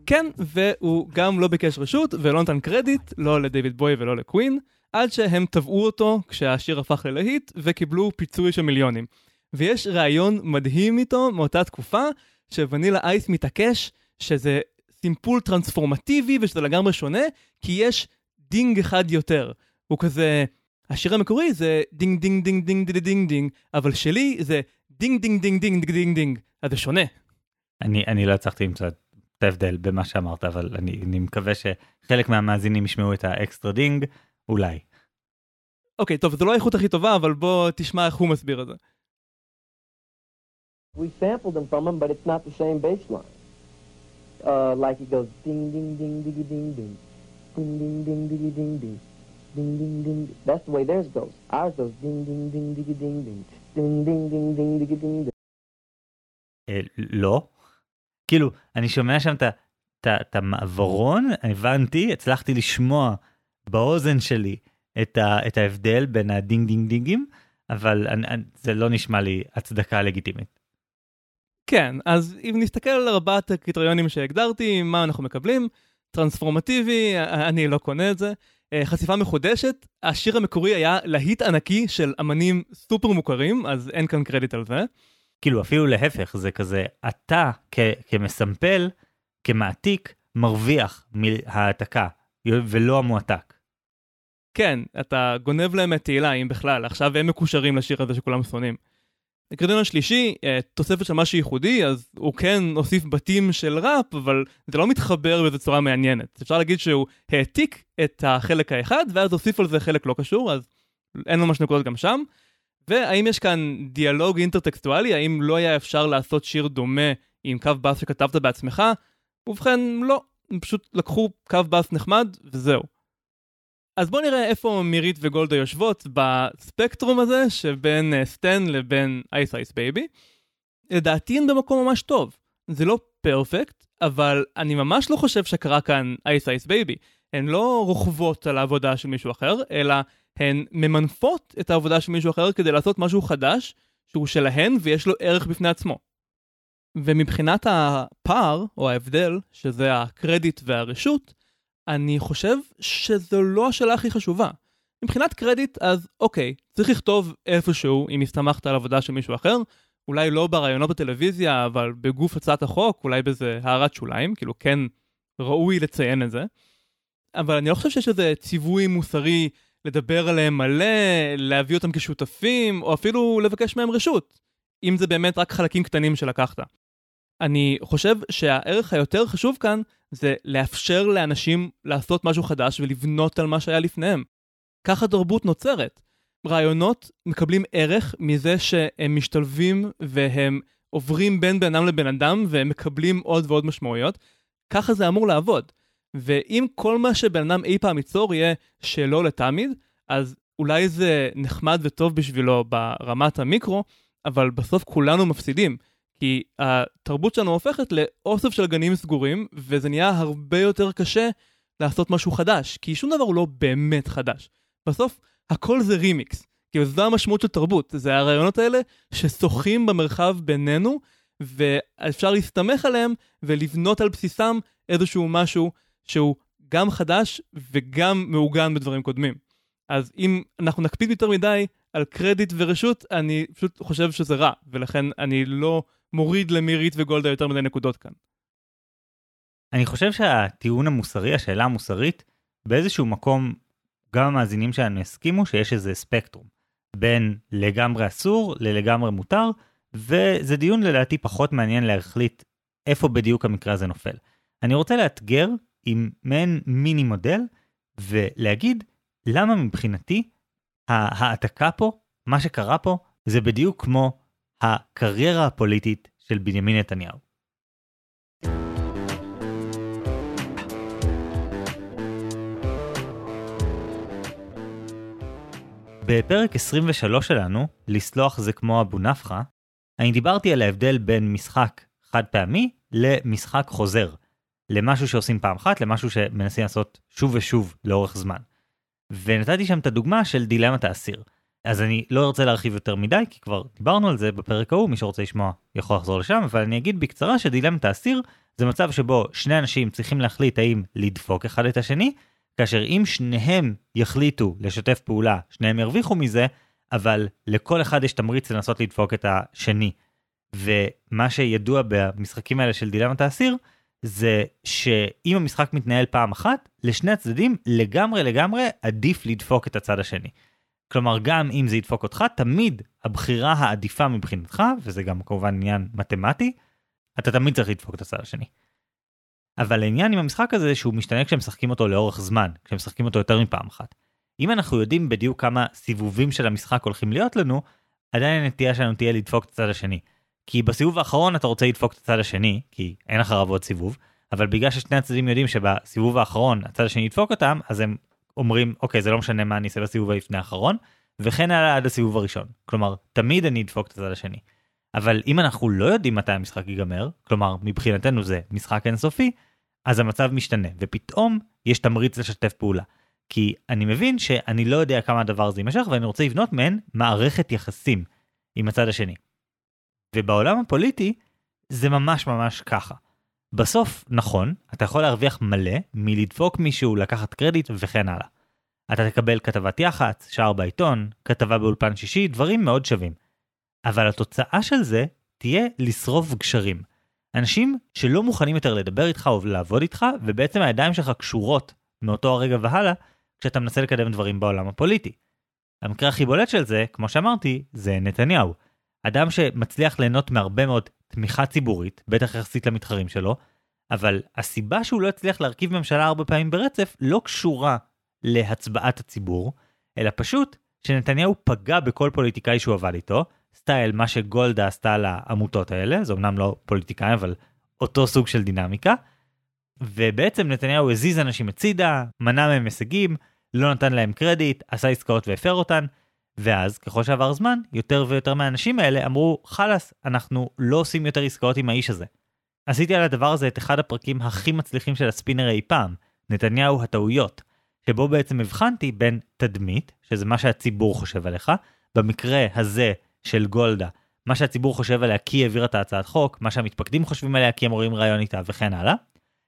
כן, והוא גם לא ביקש רשות ולא נתן קרדיט, לא לדיוויד בואי ולא לקווין, עד שהם תבעו אותו כשהשיר הפך ללהיט וקיבלו פיצוי של מיליונים. ויש ראיון מדהים איתו מאותה תקופה, שוונילה אייס מתעקש שזה סימפול טרנספורמטיבי ושזה לגמרי שונה, כי יש דינג אחד יותר. הוא כזה, השיר המקורי זה דינג דינג דינג דינג דינג דינג דינג, אבל שלי זה דינג דינג דינג דינג דינג דינג, אז זה שונה. אני, אני לא הצלחתי למצוא את ההבדל במה שאמרת, אבל אני, אני מקווה שחלק מהמאזינים ישמעו את האקסטרה דינג, אולי. אוקיי, טוב, זו לא האיכות הכי טובה, אבל בוא תשמע איך הוא מסביר את זה. We sampled them from him, but it's not the same bass line. uh, like it goes ding ding ding ding ding ding ding ding ding ding ding ding ding ding ding. That's the way theirs goes. Ours goes ding ding ding ding ding ding ding ding ding ding ding ding ding. לא. כאילו, אני שומע שם את המעברון, הבנתי, הצלחתי לשמוע באוזן שלי את, ה, את ההבדל בין הדינג דינג דינגים, אבל אני, זה לא נשמע לי הצדקה לגיטימית. כן, אז אם נסתכל על ארבעת הקריטריונים שהגדרתי, מה אנחנו מקבלים? טרנספורמטיבי, אני לא קונה את זה. אה, חשיפה מחודשת, השיר המקורי היה להיט ענקי של אמנים סופר מוכרים, אז אין כאן קרדיט על זה. כאילו אפילו להפך, זה כזה, אתה כ, כמסמפל, כמעתיק, מרוויח מהעתקה, ולא המועתק. כן, אתה גונב להם את תהילה, אם בכלל, עכשיו הם מקושרים לשיר הזה שכולם שונאים. הקריטריון השלישי, אה, תוספת של משהו ייחודי, אז הוא כן הוסיף בתים של ראפ, אבל זה לא מתחבר באיזו צורה מעניינת. אפשר להגיד שהוא העתיק את החלק האחד, ואז הוסיף על זה חלק לא קשור, אז אין ממש נקודות גם שם. והאם יש כאן דיאלוג אינטרטקסטואלי, האם לא היה אפשר לעשות שיר דומה עם קו בס שכתבת בעצמך? ובכן, לא. הם פשוט לקחו קו בס נחמד, וזהו. אז בואו נראה איפה מירית וגולדה יושבות בספקטרום הזה שבין אה, Stan לבין Ice Ice Baby. לדעתי הן במקום ממש טוב. זה לא perfect, אבל אני ממש לא חושב שקרה כאן Ice Ice Baby. הן לא רוכבות על העבודה של מישהו אחר, אלא הן ממנפות את העבודה של מישהו אחר כדי לעשות משהו חדש שהוא שלהן ויש לו ערך בפני עצמו. ומבחינת הפער, או ההבדל, שזה הקרדיט והרשות, אני חושב שזו לא השאלה הכי חשובה. מבחינת קרדיט, אז אוקיי, צריך לכתוב איפשהו, אם הסתמכת על עבודה של מישהו אחר, אולי לא ברעיונות בטלוויזיה, אבל בגוף הצעת החוק, אולי באיזה הערת שוליים, כאילו כן ראוי לציין את זה. אבל אני לא חושב שיש איזה ציווי מוסרי לדבר עליהם מלא, להביא אותם כשותפים, או אפילו לבקש מהם רשות, אם זה באמת רק חלקים קטנים שלקחת. אני חושב שהערך היותר חשוב כאן זה לאפשר לאנשים לעשות משהו חדש ולבנות על מה שהיה לפניהם. ככה תרבות נוצרת. רעיונות מקבלים ערך מזה שהם משתלבים והם עוברים בין בן אדם לבן אדם והם מקבלים עוד ועוד משמעויות. ככה זה אמור לעבוד. ואם כל מה שבן אדם אי פעם ייצור יהיה שלא לתמיד, אז אולי זה נחמד וטוב בשבילו ברמת המיקרו, אבל בסוף כולנו מפסידים. כי התרבות שלנו הופכת לאוסף של גנים סגורים, וזה נהיה הרבה יותר קשה לעשות משהו חדש, כי שום דבר הוא לא באמת חדש. בסוף, הכל זה רימיקס. כאילו, זו המשמעות של תרבות, זה הרעיונות האלה ששוחים במרחב בינינו, ואפשר להסתמך עליהם ולבנות על בסיסם איזשהו משהו שהוא גם חדש וגם מעוגן בדברים קודמים. אז אם אנחנו נקפיד יותר מדי על קרדיט ורשות, אני פשוט חושב שזה רע, ולכן אני לא מוריד למירית וגולדה יותר מדי נקודות כאן. אני חושב שהטיעון המוסרי, השאלה המוסרית, באיזשהו מקום, גם המאזינים שלנו הסכימו שיש איזה ספקטרום. בין לגמרי אסור ללגמרי מותר, וזה דיון לדעתי פחות מעניין להחליט איפה בדיוק המקרה הזה נופל. אני רוצה לאתגר עם מעין מיני מודל, ולהגיד למה מבחינתי ההעתקה פה, מה שקרה פה, זה בדיוק כמו הקריירה הפוליטית של בנימין נתניהו. בפרק 23 שלנו, לסלוח זה כמו אבו נפחא, אני דיברתי על ההבדל בין משחק חד פעמי למשחק חוזר, למשהו שעושים פעם אחת למשהו שמנסים לעשות שוב ושוב לאורך זמן. ונתתי שם את הדוגמה של דילמת האסיר. אז אני לא ארצה להרחיב יותר מדי, כי כבר דיברנו על זה בפרק ההוא, מי שרוצה לשמוע יכול לחזור לשם, אבל אני אגיד בקצרה שדילמת האסיר זה מצב שבו שני אנשים צריכים להחליט האם לדפוק אחד את השני, כאשר אם שניהם יחליטו לשתף פעולה, שניהם ירוויחו מזה, אבל לכל אחד יש תמריץ לנסות לדפוק את השני. ומה שידוע במשחקים האלה של דילמת האסיר, זה שאם המשחק מתנהל פעם אחת, לשני הצדדים לגמרי לגמרי עדיף לדפוק את הצד השני. כלומר, גם אם זה ידפוק אותך, תמיד הבחירה העדיפה מבחינתך, וזה גם כמובן עניין מתמטי, אתה תמיד צריך לדפוק את הצד השני. אבל העניין עם המשחק הזה שהוא משתנה כשמשחקים אותו לאורך זמן, כשמשחקים אותו יותר מפעם אחת. אם אנחנו יודעים בדיוק כמה סיבובים של המשחק הולכים להיות לנו, עדיין הנטייה שלנו תהיה לדפוק את הצד השני. כי בסיבוב האחרון אתה רוצה לדפוק את הצד השני, כי אין אחריו עוד סיבוב, אבל בגלל ששני הצדדים יודעים שבסיבוב האחרון הצד השני ידפוק אותם, אז הם אומרים, אוקיי, זה לא משנה מה אני אעשה בסיבוב הלפני האחרון, וכן הלאה עד הסיבוב הראשון. כלומר, תמיד אני אדפוק את הצד השני. אבל אם אנחנו לא יודעים מתי המשחק ייגמר, כלומר, מבחינתנו זה משחק אינסופי, אז המצב משתנה, ופתאום יש תמריץ לשתף פעולה. כי אני מבין שאני לא יודע כמה הדבר הזה יימשך, ואני רוצה לבנות מהן מערכת יחסים עם הצד השני. ובעולם הפוליטי זה ממש ממש ככה. בסוף, נכון, אתה יכול להרוויח מלא מלדפוק מישהו, לקחת קרדיט וכן הלאה. אתה תקבל כתבת יח"צ, שער בעיתון, כתבה באולפן שישי, דברים מאוד שווים. אבל התוצאה של זה תהיה לשרוף גשרים. אנשים שלא מוכנים יותר לדבר איתך או לעבוד איתך, ובעצם הידיים שלך קשורות מאותו הרגע והלאה, כשאתה מנסה לקדם דברים בעולם הפוליטי. המקרה הכי בולט של זה, כמו שאמרתי, זה נתניהו. אדם שמצליח ליהנות מהרבה מאוד תמיכה ציבורית, בטח יחסית למתחרים שלו, אבל הסיבה שהוא לא הצליח להרכיב ממשלה ארבע פעמים ברצף לא קשורה להצבעת הציבור, אלא פשוט שנתניהו פגע בכל פוליטיקאי שהוא עבד איתו, סטייל מה שגולדה עשתה לעמותות האלה, זה אמנם לא פוליטיקאי אבל אותו סוג של דינמיקה, ובעצם נתניהו הזיז אנשים הצידה, מנע מהם הישגים, לא נתן להם קרדיט, עשה עסקאות והפר אותן, ואז, ככל שעבר זמן, יותר ויותר מהאנשים האלה אמרו, חלאס, אנחנו לא עושים יותר עסקאות עם האיש הזה. עשיתי על הדבר הזה את אחד הפרקים הכי מצליחים של הספינר אי פעם, נתניהו הטעויות, שבו בעצם הבחנתי בין תדמית, שזה מה שהציבור חושב עליך, במקרה הזה של גולדה, מה שהציבור חושב עליה כי היא העבירה את ההצעת חוק, מה שהמתפקדים חושבים עליה כי הם רואים רעיון איתה וכן הלאה,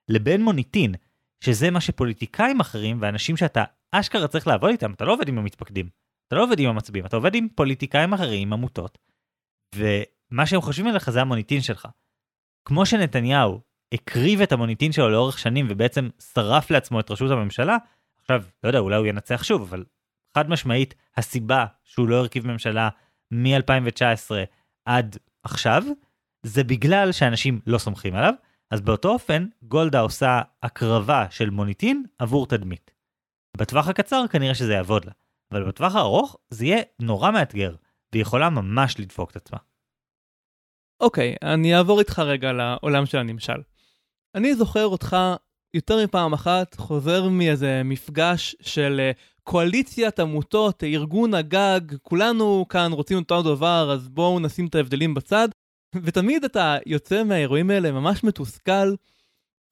לבין מוניטין, שזה מה שפוליטיקאים אחרים ואנשים שאתה אשכרה צריך לעבוד איתם, אתה לא עובד עם המתפקדים, אתה לא עובד עם המצביעים, אתה עובד עם פוליטיקאים אחרים, עמותות, ומה שהם חושבים עליך זה המוניטין שלך. כמו שנתניהו הקריב את המוניטין שלו לאורך שנים ובעצם שרף לעצמו את ראשות הממשלה, עכשיו, לא יודע, אולי הוא ינצח שוב, אבל חד משמעית, הסיבה שהוא לא הרכיב ממשלה מ-2019 עד עכשיו, זה בגלל שאנשים לא סומכים עליו, אז באותו אופן, גולדה עושה הקרבה של מוניטין עבור תדמית. בטווח הקצר כנראה שזה יעבוד לה, אבל בטווח הארוך זה יהיה נורא מאתגר, והיא יכולה ממש לדפוק את עצמה. אוקיי, okay, אני אעבור איתך רגע לעולם של הנמשל. אני זוכר אותך יותר מפעם אחת חוזר מאיזה מפגש של אה, קואליציית עמותות, ארגון הגג, כולנו כאן רוצים אותו דבר, אז בואו נשים את ההבדלים בצד. ותמיד אתה יוצא מהאירועים האלה ממש מתוסכל,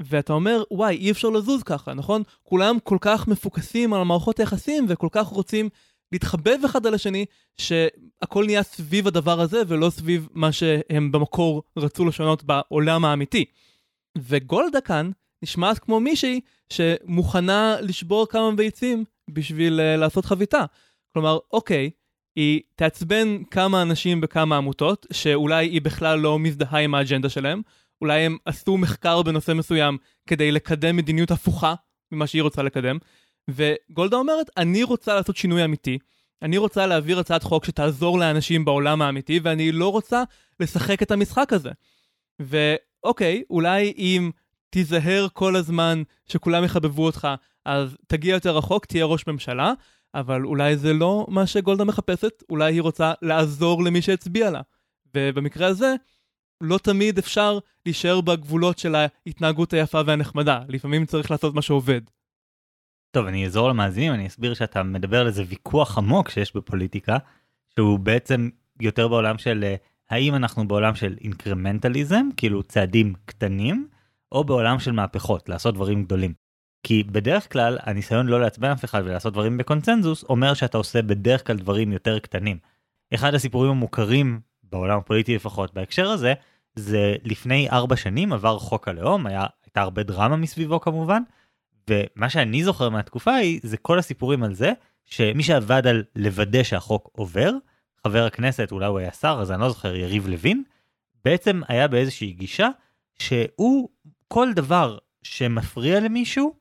ואתה אומר, וואי, אי אפשר לזוז ככה, נכון? כולם כל כך מפוקסים על מערכות היחסים וכל כך רוצים להתחבב אחד על השני, שהכל נהיה סביב הדבר הזה ולא סביב מה שהם במקור רצו לשנות בעולם האמיתי. וגולדה כאן נשמעת כמו מישהי שמוכנה לשבור כמה ביצים בשביל uh, לעשות חביתה. כלומר, אוקיי, היא תעצבן כמה אנשים בכמה עמותות, שאולי היא בכלל לא מזדהה עם האג'נדה שלהם, אולי הם עשו מחקר בנושא מסוים כדי לקדם מדיניות הפוכה ממה שהיא רוצה לקדם, וגולדה אומרת, אני רוצה לעשות שינוי אמיתי, אני רוצה להעביר הצעת חוק שתעזור לאנשים בעולם האמיתי, ואני לא רוצה לשחק את המשחק הזה. ואוקיי, אולי אם תיזהר כל הזמן שכולם יחבבו אותך, אז תגיע יותר רחוק, תהיה ראש ממשלה, אבל אולי זה לא מה שגולדה מחפשת, אולי היא רוצה לעזור למי שהצביע לה. ובמקרה הזה, לא תמיד אפשר להישאר בגבולות של ההתנהגות היפה והנחמדה, לפעמים צריך לעשות מה שעובד. טוב, אני אעזור למאזינים, אני אסביר שאתה מדבר על איזה ויכוח עמוק שיש בפוליטיקה, שהוא בעצם יותר בעולם של אה, האם אנחנו בעולם של אינקרמנטליזם, כאילו צעדים קטנים, או בעולם של מהפכות, לעשות דברים גדולים. כי בדרך כלל הניסיון לא לעצבן אף אחד ולעשות דברים בקונצנזוס אומר שאתה עושה בדרך כלל דברים יותר קטנים. אחד הסיפורים המוכרים בעולם הפוליטי לפחות בהקשר הזה זה לפני ארבע שנים עבר חוק הלאום היה הייתה הרבה דרמה מסביבו כמובן ומה שאני זוכר מהתקופה היא זה כל הסיפורים על זה שמי שעבד על לוודא שהחוק עובר חבר הכנסת אולי הוא היה שר אז אני לא זוכר יריב לוין בעצם היה באיזושהי גישה שהוא כל דבר שמפריע למישהו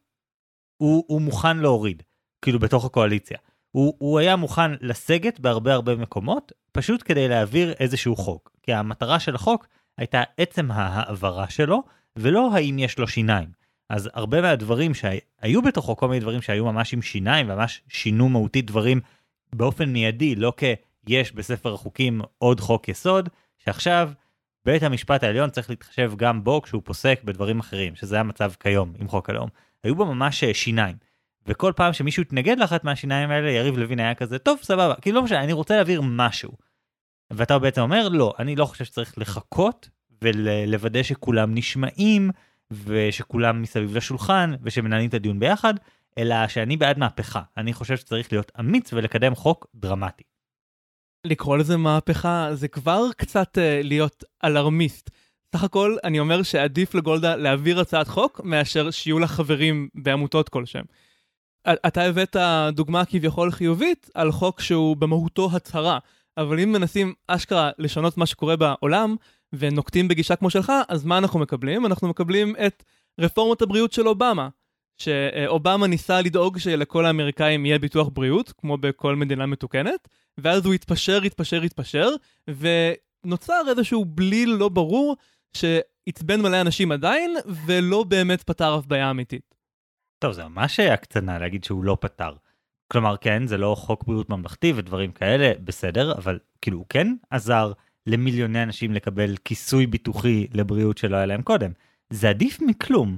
הוא, הוא מוכן להוריד, כאילו בתוך הקואליציה. הוא, הוא היה מוכן לסגת בהרבה הרבה מקומות, פשוט כדי להעביר איזשהו חוק. כי המטרה של החוק הייתה עצם ההעברה שלו, ולא האם יש לו שיניים. אז הרבה מהדברים שהיו בתוכו, כל מיני דברים שהיו ממש עם שיניים, ממש שינו מהותית דברים באופן מיידי, לא כיש בספר החוקים עוד חוק יסוד, שעכשיו בית המשפט העליון צריך להתחשב גם בו כשהוא פוסק בדברים אחרים, שזה המצב כיום עם חוק הלאום. היו בו ממש אה, שיניים. וכל פעם שמישהו התנגד לאחת מהשיניים האלה, יריב לוין היה כזה, טוב, סבבה, כאילו לא משנה, אני רוצה להעביר משהו. ואתה בעצם אומר, לא, אני לא חושב שצריך לחכות ולוודא שכולם נשמעים, ושכולם מסביב לשולחן, ושמנהלים את הדיון ביחד, אלא שאני בעד מהפכה. אני חושב שצריך להיות אמיץ ולקדם חוק דרמטי. לקרוא לזה מהפכה זה כבר קצת uh, להיות אלרמיסט. סך הכל אני אומר שעדיף לגולדה להעביר הצעת חוק מאשר שיהיו לה חברים בעמותות כלשהם. אתה הבאת דוגמה כביכול חיובית על חוק שהוא במהותו הצהרה, אבל אם מנסים אשכרה לשנות מה שקורה בעולם ונוקטים בגישה כמו שלך, אז מה אנחנו מקבלים? אנחנו מקבלים את רפורמת הבריאות של אובמה. שאובמה ניסה לדאוג שלכל האמריקאים יהיה ביטוח בריאות, כמו בכל מדינה מתוקנת, ואז הוא התפשר, התפשר, התפשר, ונוצר איזשהו בליל לא ברור שעצבן מלא אנשים עדיין, ולא באמת פתר אף בעיה אמיתית. טוב, זה ממש הקצנה להגיד שהוא לא פתר. כלומר, כן, זה לא חוק בריאות ממלכתי ודברים כאלה, בסדר, אבל כאילו הוא כן עזר למיליוני אנשים לקבל כיסוי ביטוחי לבריאות שלא היה להם קודם. זה עדיף מכלום.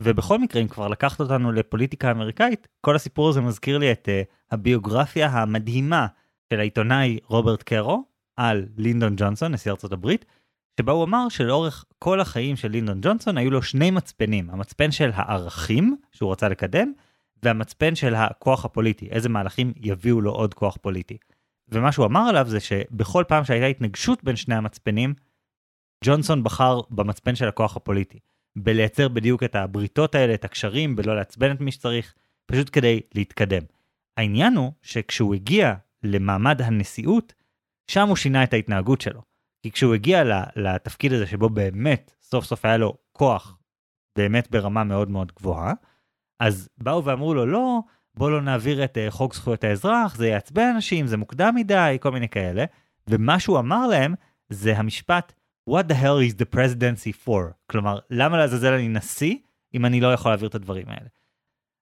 ובכל מקרה, אם כבר לקחת אותנו לפוליטיקה אמריקאית, כל הסיפור הזה מזכיר לי את uh, הביוגרפיה המדהימה של העיתונאי רוברט קרו על לינדון ג'ונסון, נשיא ארצות הברית, שבה הוא אמר שלאורך כל החיים של לינדון ג'ונסון היו לו שני מצפנים, המצפן של הערכים שהוא רצה לקדם, והמצפן של הכוח הפוליטי, איזה מהלכים יביאו לו עוד כוח פוליטי. ומה שהוא אמר עליו זה שבכל פעם שהייתה התנגשות בין שני המצפנים, ג'ונסון בחר במצפן של הכוח הפוליטי. בלייצר בדיוק את הבריתות האלה, את הקשרים, בלא לעצבן את מי שצריך, פשוט כדי להתקדם. העניין הוא שכשהוא הגיע למעמד הנשיאות, שם הוא שינה את ההתנהגות שלו. כי כשהוא הגיע לתפקיד הזה שבו באמת סוף סוף היה לו כוח באמת ברמה מאוד מאוד גבוהה, אז באו ואמרו לו לא, בוא לא נעביר את uh, חוק זכויות האזרח, זה יעצבן אנשים, זה מוקדם מדי, כל מיני כאלה. ומה שהוא אמר להם זה המשפט What the hell is the presidency for? כלומר, למה לעזאזל אני נשיא אם אני לא יכול להעביר את הדברים האלה?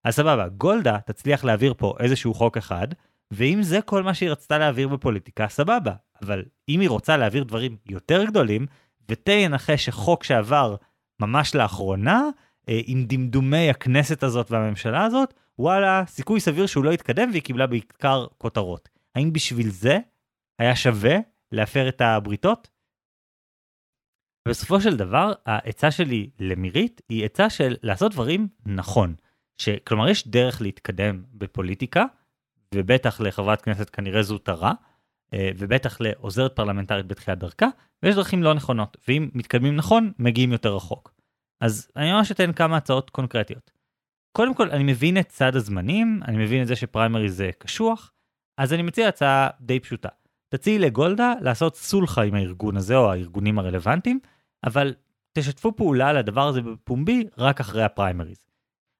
אז סבבה, גולדה תצליח להעביר פה איזשהו חוק אחד, ואם זה כל מה שהיא רצתה להעביר בפוליטיקה, סבבה. אבל אם היא רוצה להעביר דברים יותר גדולים, ותן ינחש שחוק שעבר ממש לאחרונה, אה, עם דמדומי הכנסת הזאת והממשלה הזאת, וואלה, סיכוי סביר שהוא לא יתקדם והיא קיבלה בעיקר כותרות. האם בשביל זה היה שווה להפר את הבריתות? בסופו של דבר, העצה שלי למירית היא עצה של לעשות דברים נכון. שכלומר, יש דרך להתקדם בפוליטיקה, ובטח לחברת כנסת כנראה זוטרה, אה, ובטח לעוזרת פרלמנטרית בתחילת דרכה, ויש דרכים לא נכונות, ואם מתקדמים נכון, מגיעים יותר רחוק. אז אני ממש אתן כמה הצעות קונקרטיות. קודם כל, אני מבין את צד הזמנים, אני מבין את זה שפריימרי זה קשוח, אז אני מציע הצעה די פשוטה. תציעי לגולדה לעשות סולחה עם הארגון הזה או הארגונים הרלוונטיים, אבל תשתפו פעולה על הדבר הזה בפומבי רק אחרי הפריימריז.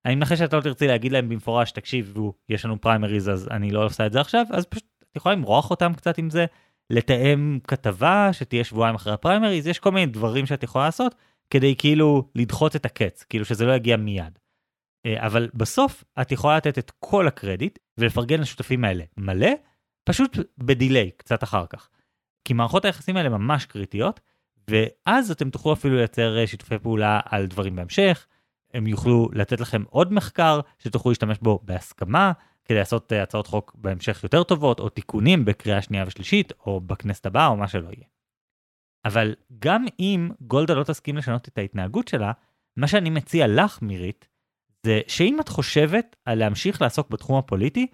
אני מנחש שאתה לא תרצי להגיד להם במפורש, תקשיבו, יש לנו פריימריז אז אני לא עושה את זה עכשיו, אז פשוט את יכולה למרוח אותם קצת עם זה, לתאם כתבה שתהיה שבועיים אחרי הפריימריז, יש כל מיני דברים שאת יכולה לעשות כדי כאילו לדחות את הקץ, כאילו שזה לא יגיע מיד. אה, אבל בסוף את יכולה לתת את כל הקרדיט ולפרגן לשותפים האלה מלא, פשוט בדיליי קצת אחר כך. כי מערכות היחסים האלה ממש קריטיות, ואז אתם תוכלו אפילו לייצר שיתופי פעולה על דברים בהמשך, הם יוכלו לתת לכם עוד מחקר שתוכלו להשתמש בו בהסכמה, כדי לעשות אה, הצעות חוק בהמשך יותר טובות, או תיקונים בקריאה שנייה ושלישית, או בכנסת הבאה, או מה שלא יהיה. אבל גם אם גולדה לא תסכים לשנות את ההתנהגות שלה, מה שאני מציע לך, מירית, זה שאם את חושבת על להמשיך לעסוק בתחום הפוליטי,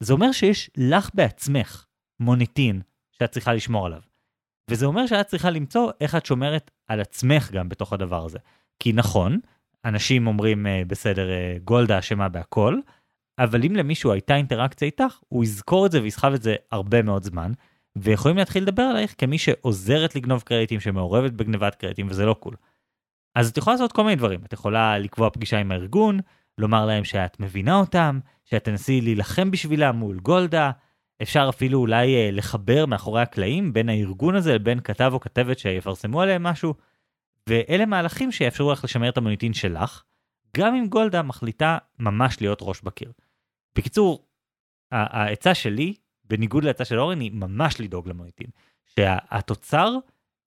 זה אומר שיש לך בעצמך מוניטין שאת צריכה לשמור עליו. וזה אומר שאת צריכה למצוא איך את שומרת על עצמך גם בתוך הדבר הזה. כי נכון, אנשים אומרים, אה, בסדר, אה, גולדה אשמה בהכל, אבל אם למישהו הייתה אינטראקציה איתך, הוא יזכור את זה ויסחב את זה הרבה מאוד זמן, ויכולים להתחיל לדבר עלייך כמי שעוזרת לגנוב קרדיטים, שמעורבת בגנבת קרדיטים, וזה לא קול. אז את יכולה לעשות כל מיני דברים, את יכולה לקבוע פגישה עם הארגון, לומר להם שאת מבינה אותם, שאת תנסי להילחם בשבילם מול גולדה, אפשר אפילו אולי אה, לחבר מאחורי הקלעים בין הארגון הזה לבין כתב או כתבת שיפרסמו עליהם משהו, ואלה מהלכים שיאפשרו לך לשמר את המוניטין שלך, גם אם גולדה מחליטה ממש להיות ראש בקיר. בקיצור, העצה שלי, בניגוד לעצה של אורן, היא ממש לדאוג למוניטין. שהתוצר,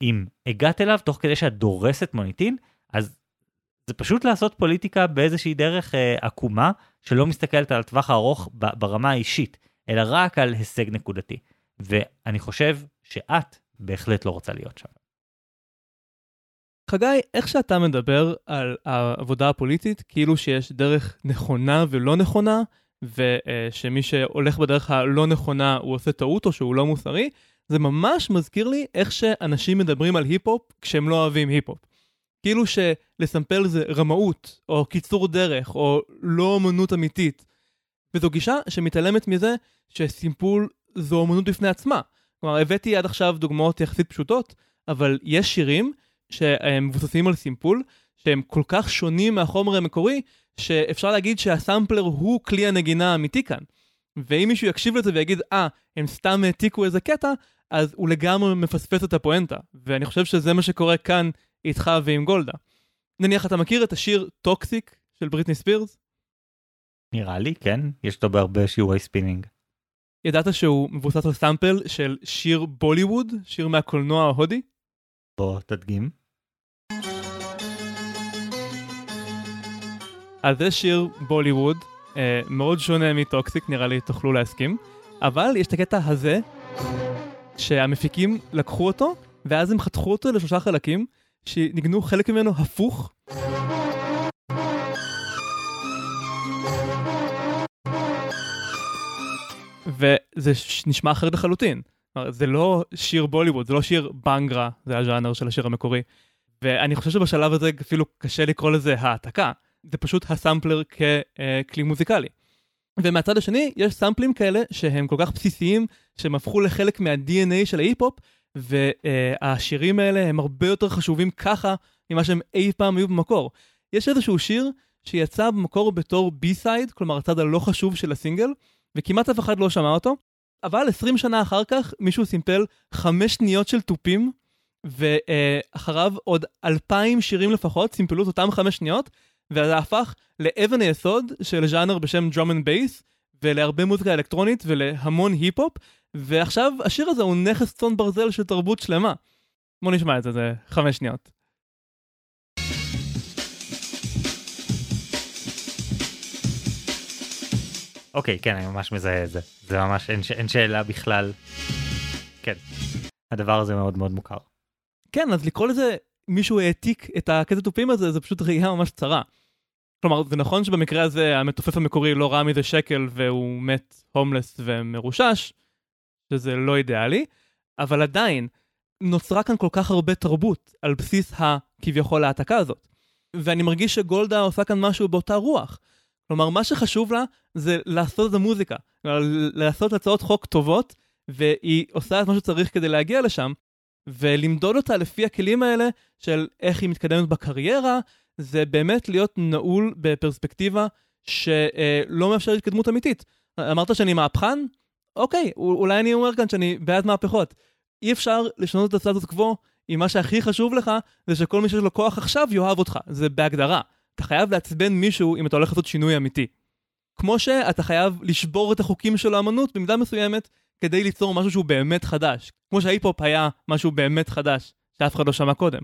אם הגעת אליו תוך כדי שאת דורסת מוניטין, אז זה פשוט לעשות פוליטיקה באיזושהי דרך אה, עקומה, שלא מסתכלת על הטווח הארוך ברמה האישית, אלא רק על הישג נקודתי. ואני חושב שאת בהחלט לא רוצה להיות שם. חגי, איך שאתה מדבר על העבודה הפוליטית, כאילו שיש דרך נכונה ולא נכונה, ושמי שהולך בדרך הלא נכונה הוא עושה טעות או שהוא לא מוסרי, זה ממש מזכיר לי איך שאנשים מדברים על היפ-הופ כשהם לא אוהבים היפ-הופ. כאילו שלסמפל זה רמאות, או קיצור דרך, או לא אמנות אמיתית. וזו גישה שמתעלמת מזה שסימפול זו אמנות בפני עצמה. כלומר, הבאתי עד עכשיו דוגמאות יחסית פשוטות, אבל יש שירים שהם מבוססים על סימפול, שהם כל כך שונים מהחומר המקורי, שאפשר להגיד שהסמפלר הוא כלי הנגינה האמיתי כאן. ואם מישהו יקשיב לזה ויגיד, אה, ah, הם סתם העתיקו איזה קטע, אז הוא לגמרי מפספס את הפואנטה. ואני חושב שזה מה שקורה כאן איתך ועם גולדה. נניח אתה מכיר את השיר Toxic של בריטני ספירס? נראה לי, כן. יש לו בהרבה שיעורי ספינינג. ידעת שהוא מבוסס על סאמפל של שיר בוליווד, שיר מהקולנוע ההודי? בוא תדגים. אז זה שיר בוליווד, אה, מאוד שונה מ Toxic, נראה לי תוכלו להסכים, אבל יש את הקטע הזה, שהמפיקים לקחו אותו, ואז הם חתכו אותו לשלושה חלקים, שניגנו חלק ממנו הפוך. וזה נשמע אחרת לחלוטין. זה לא שיר בוליווד, זה לא שיר בנגרה, זה הז'אנר של השיר המקורי. ואני חושב שבשלב הזה אפילו קשה לקרוא לזה העתקה, זה פשוט הסמפלר ככלי מוזיקלי. ומהצד השני, יש סמפלים כאלה שהם כל כך בסיסיים, שהם הפכו לחלק מה-DNA של ההיפ-הופ, והשירים האלה הם הרבה יותר חשובים ככה ממה שהם אי פעם היו במקור. יש איזשהו שיר שיצא במקור בתור B-side, כלומר הצד הלא חשוב של הסינגל, וכמעט אף אחד לא שמע אותו, אבל 20 שנה אחר כך מישהו סימפל חמש שניות של תופים, ואחריו עוד אלפיים שירים לפחות סימפלו את אותם חמש שניות, וזה הפך לאבן היסוד של ז'אנר בשם drum and bass, ולהרבה מוזיקה אלקטרונית ולהמון היפ-הופ, ועכשיו השיר הזה הוא נכס צאן ברזל של תרבות שלמה. בוא נשמע את זה, זה חמש שניות. אוקיי, כן, אני ממש מזהה את זה. זה ממש, אין, אין שאלה בכלל. כן, הדבר הזה מאוד מאוד מוכר. כן, אז לקרוא לזה מישהו העתיק את הקטע תופים הזה, זה פשוט ראייה ממש צרה. כלומר, זה נכון שבמקרה הזה המתופף המקורי לא ראה מזה שקל והוא מת הומלס ומרושש, שזה לא אידיאלי, אבל עדיין, נוצרה כאן כל כך הרבה תרבות על בסיס הכביכול העתקה הזאת. ואני מרגיש שגולדה עושה כאן משהו באותה רוח. כלומר, מה שחשוב לה זה לעשות את המוזיקה, לעשות הצעות חוק טובות, והיא עושה את מה שצריך כדי להגיע לשם, ולמדוד אותה לפי הכלים האלה של איך היא מתקדמת בקריירה, זה באמת להיות נעול בפרספקטיבה שלא מאפשרת התקדמות אמיתית. אמרת שאני מהפכן? אוקיי, אולי אני אומר כאן שאני בעד מהפכות. אי אפשר לשנות את הסטטוס קוו אם מה שהכי חשוב לך זה שכל מי שיש לו כוח עכשיו יאהב אותך, זה בהגדרה. אתה חייב לעצבן מישהו אם אתה הולך לעשות שינוי אמיתי. כמו שאתה חייב לשבור את החוקים של האמנות במידה מסוימת כדי ליצור משהו שהוא באמת חדש. כמו שההיפ-הופ היה משהו באמת חדש, שאף אחד לא שמע קודם.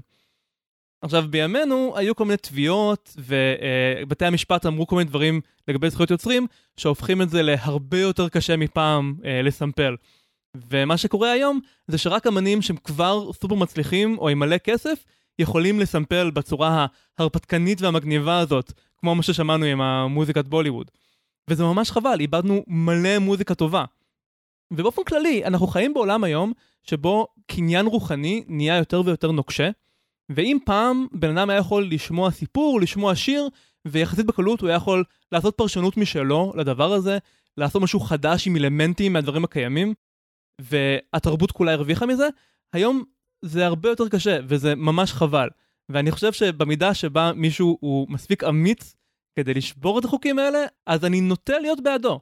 עכשיו, בימינו היו כל מיני תביעות, ובתי המשפט אמרו כל מיני דברים לגבי זכויות יוצרים, שהופכים את זה להרבה יותר קשה מפעם אה, לסמפל. ומה שקורה היום, זה שרק אמנים שהם כבר סופר מצליחים, או עם מלא כסף, יכולים לסמפל בצורה ההרפתקנית והמגניבה הזאת, כמו מה ששמענו עם המוזיקת בוליווד. וזה ממש חבל, איבדנו מלא מוזיקה טובה. ובאופן כללי, אנחנו חיים בעולם היום שבו קניין רוחני נהיה יותר ויותר נוקשה, ואם פעם בן אדם היה יכול לשמוע סיפור, לשמוע שיר, ויחסית בקלות הוא היה יכול לעשות פרשנות משלו לדבר הזה, לעשות משהו חדש עם אלמנטים מהדברים הקיימים, והתרבות כולה הרוויחה מזה, היום זה הרבה יותר קשה, וזה ממש חבל. ואני חושב שבמידה שבה מישהו הוא מספיק אמיץ כדי לשבור את החוקים האלה, אז אני נוטה להיות בעדו.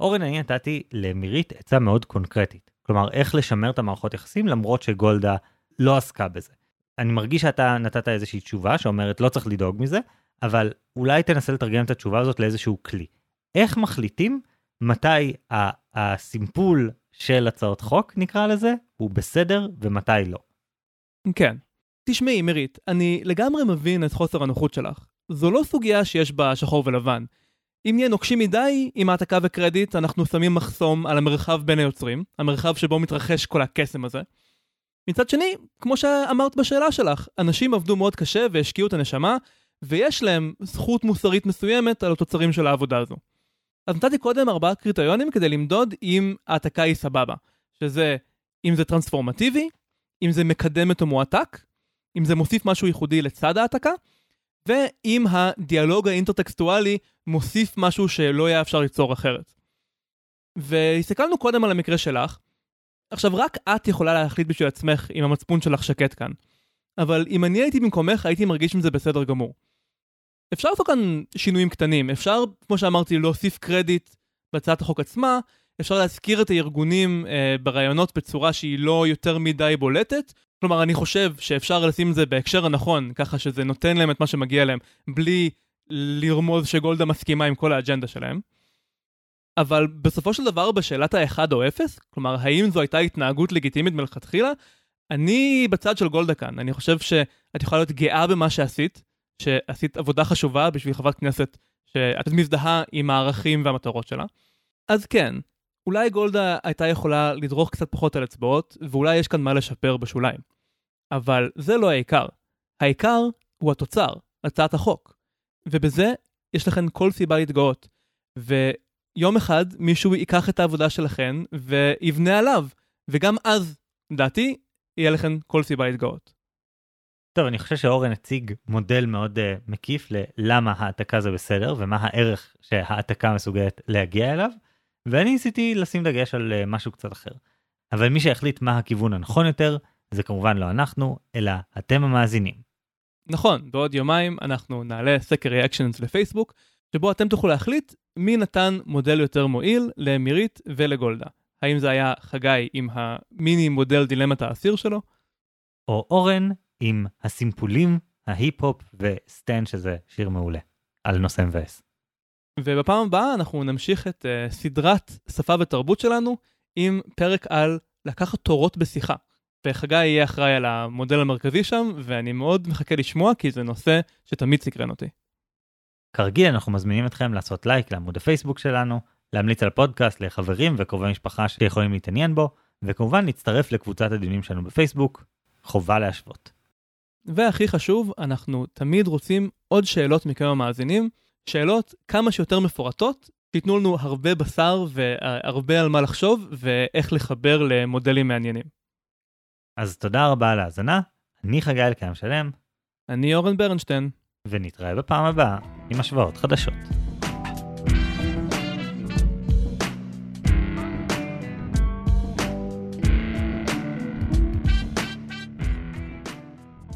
אורן, אני נתתי למירית עצה מאוד קונקרטית. כלומר, איך לשמר את המערכות יחסים למרות שגולדה לא עסקה בזה. אני מרגיש שאתה נתת איזושהי תשובה שאומרת לא צריך לדאוג מזה, אבל אולי תנסה לתרגם את התשובה הזאת לאיזשהו כלי. איך מחליטים מתי הסימפול של הצעות חוק, נקרא לזה, הוא בסדר ומתי לא? כן. תשמעי, מירית, אני לגמרי מבין את חוסר הנוחות שלך. זו לא סוגיה שיש בה שחור ולבן. אם נהיה נוקשים מדי עם העתקה וקרדיט, אנחנו שמים מחסום על המרחב בין היוצרים, המרחב שבו מתרחש כל הקסם הזה. מצד שני, כמו שאמרת בשאלה שלך, אנשים עבדו מאוד קשה והשקיעו את הנשמה, ויש להם זכות מוסרית מסוימת על התוצרים של העבודה הזו. אז נתתי קודם ארבעה קריטריונים כדי למדוד אם העתקה היא סבבה, שזה אם זה טרנספורמטיבי, אם זה מקדמת או מועתק, אם זה מוסיף משהו ייחודי לצד העתקה, ואם הדיאלוג האינטרטקסטואלי מוסיף משהו שלא היה אפשר ליצור אחרת. והסתכלנו קודם על המקרה שלך, עכשיו רק את יכולה להחליט בשביל עצמך אם המצפון שלך שקט כאן. אבל אם אני הייתי במקומך הייתי מרגיש עם זה בסדר גמור. אפשר לעשות כאן שינויים קטנים, אפשר, כמו שאמרתי, להוסיף קרדיט בהצעת החוק עצמה, אפשר להזכיר את הארגונים אה, ברעיונות בצורה שהיא לא יותר מדי בולטת. כלומר, אני חושב שאפשר לשים את זה בהקשר הנכון, ככה שזה נותן להם את מה שמגיע להם, בלי לרמוז שגולדה מסכימה עם כל האג'נדה שלהם. אבל בסופו של דבר בשאלת האחד או אפס, כלומר האם זו הייתה התנהגות לגיטימית מלכתחילה, אני בצד של גולדה כאן, אני חושב שאת יכולה להיות גאה במה שעשית, שעשית עבודה חשובה בשביל חברת כנסת שאת מזדהה עם הערכים והמטרות שלה. אז כן, אולי גולדה הייתה יכולה לדרוך קצת פחות על אצבעות, ואולי יש כאן מה לשפר בשוליים. אבל זה לא העיקר. העיקר הוא התוצר, הצעת החוק. ובזה יש לכם כל סיבה להתגאות. ויום אחד מישהו ייקח את העבודה שלכם ויבנה עליו, וגם אז, לדעתי, יהיה לכם כל סיבה להתגאות. טוב, אני חושב שאורן הציג מודל מאוד uh, מקיף ללמה העתקה זה בסדר ומה הערך שהעתקה מסוגלת להגיע אליו, ואני ניסיתי לשים דגש על uh, משהו קצת אחר. אבל מי שהחליט מה הכיוון הנכון יותר, זה כמובן לא אנחנו, אלא אתם המאזינים. נכון, בעוד יומיים אנחנו נעלה סקר ריאקשנס לפייסבוק, שבו אתם תוכלו להחליט מי נתן מודל יותר מועיל למירית ולגולדה. האם זה היה חגי עם המיני מודל דילמת האסיר שלו? או אורן עם הסימפולים, ההיפ-הופ וסטן שזה שיר מעולה, על נושא מבאס. ובפעם הבאה אנחנו נמשיך את uh, סדרת שפה ותרבות שלנו עם פרק על לקחת תורות בשיחה. וחגי יהיה אחראי על המודל המרכזי שם, ואני מאוד מחכה לשמוע כי זה נושא שתמיד סקרן אותי. כרגיל אנחנו מזמינים אתכם לעשות לייק לעמוד הפייסבוק שלנו, להמליץ על פודקאסט לחברים וקרובי משפחה שיכולים להתעניין בו, וכמובן להצטרף לקבוצת הדיונים שלנו בפייסבוק, חובה להשוות. והכי חשוב, אנחנו תמיד רוצים עוד שאלות מכם המאזינים, שאלות כמה שיותר מפורטות, תיתנו לנו הרבה בשר והרבה על מה לחשוב ואיך לחבר למודלים מעניינים. אז תודה רבה על ההאזנה, אני חגי אלקיים שלם. אני אורן ברנשטיין. ונתראה בפעם הבאה עם השוואות חדשות.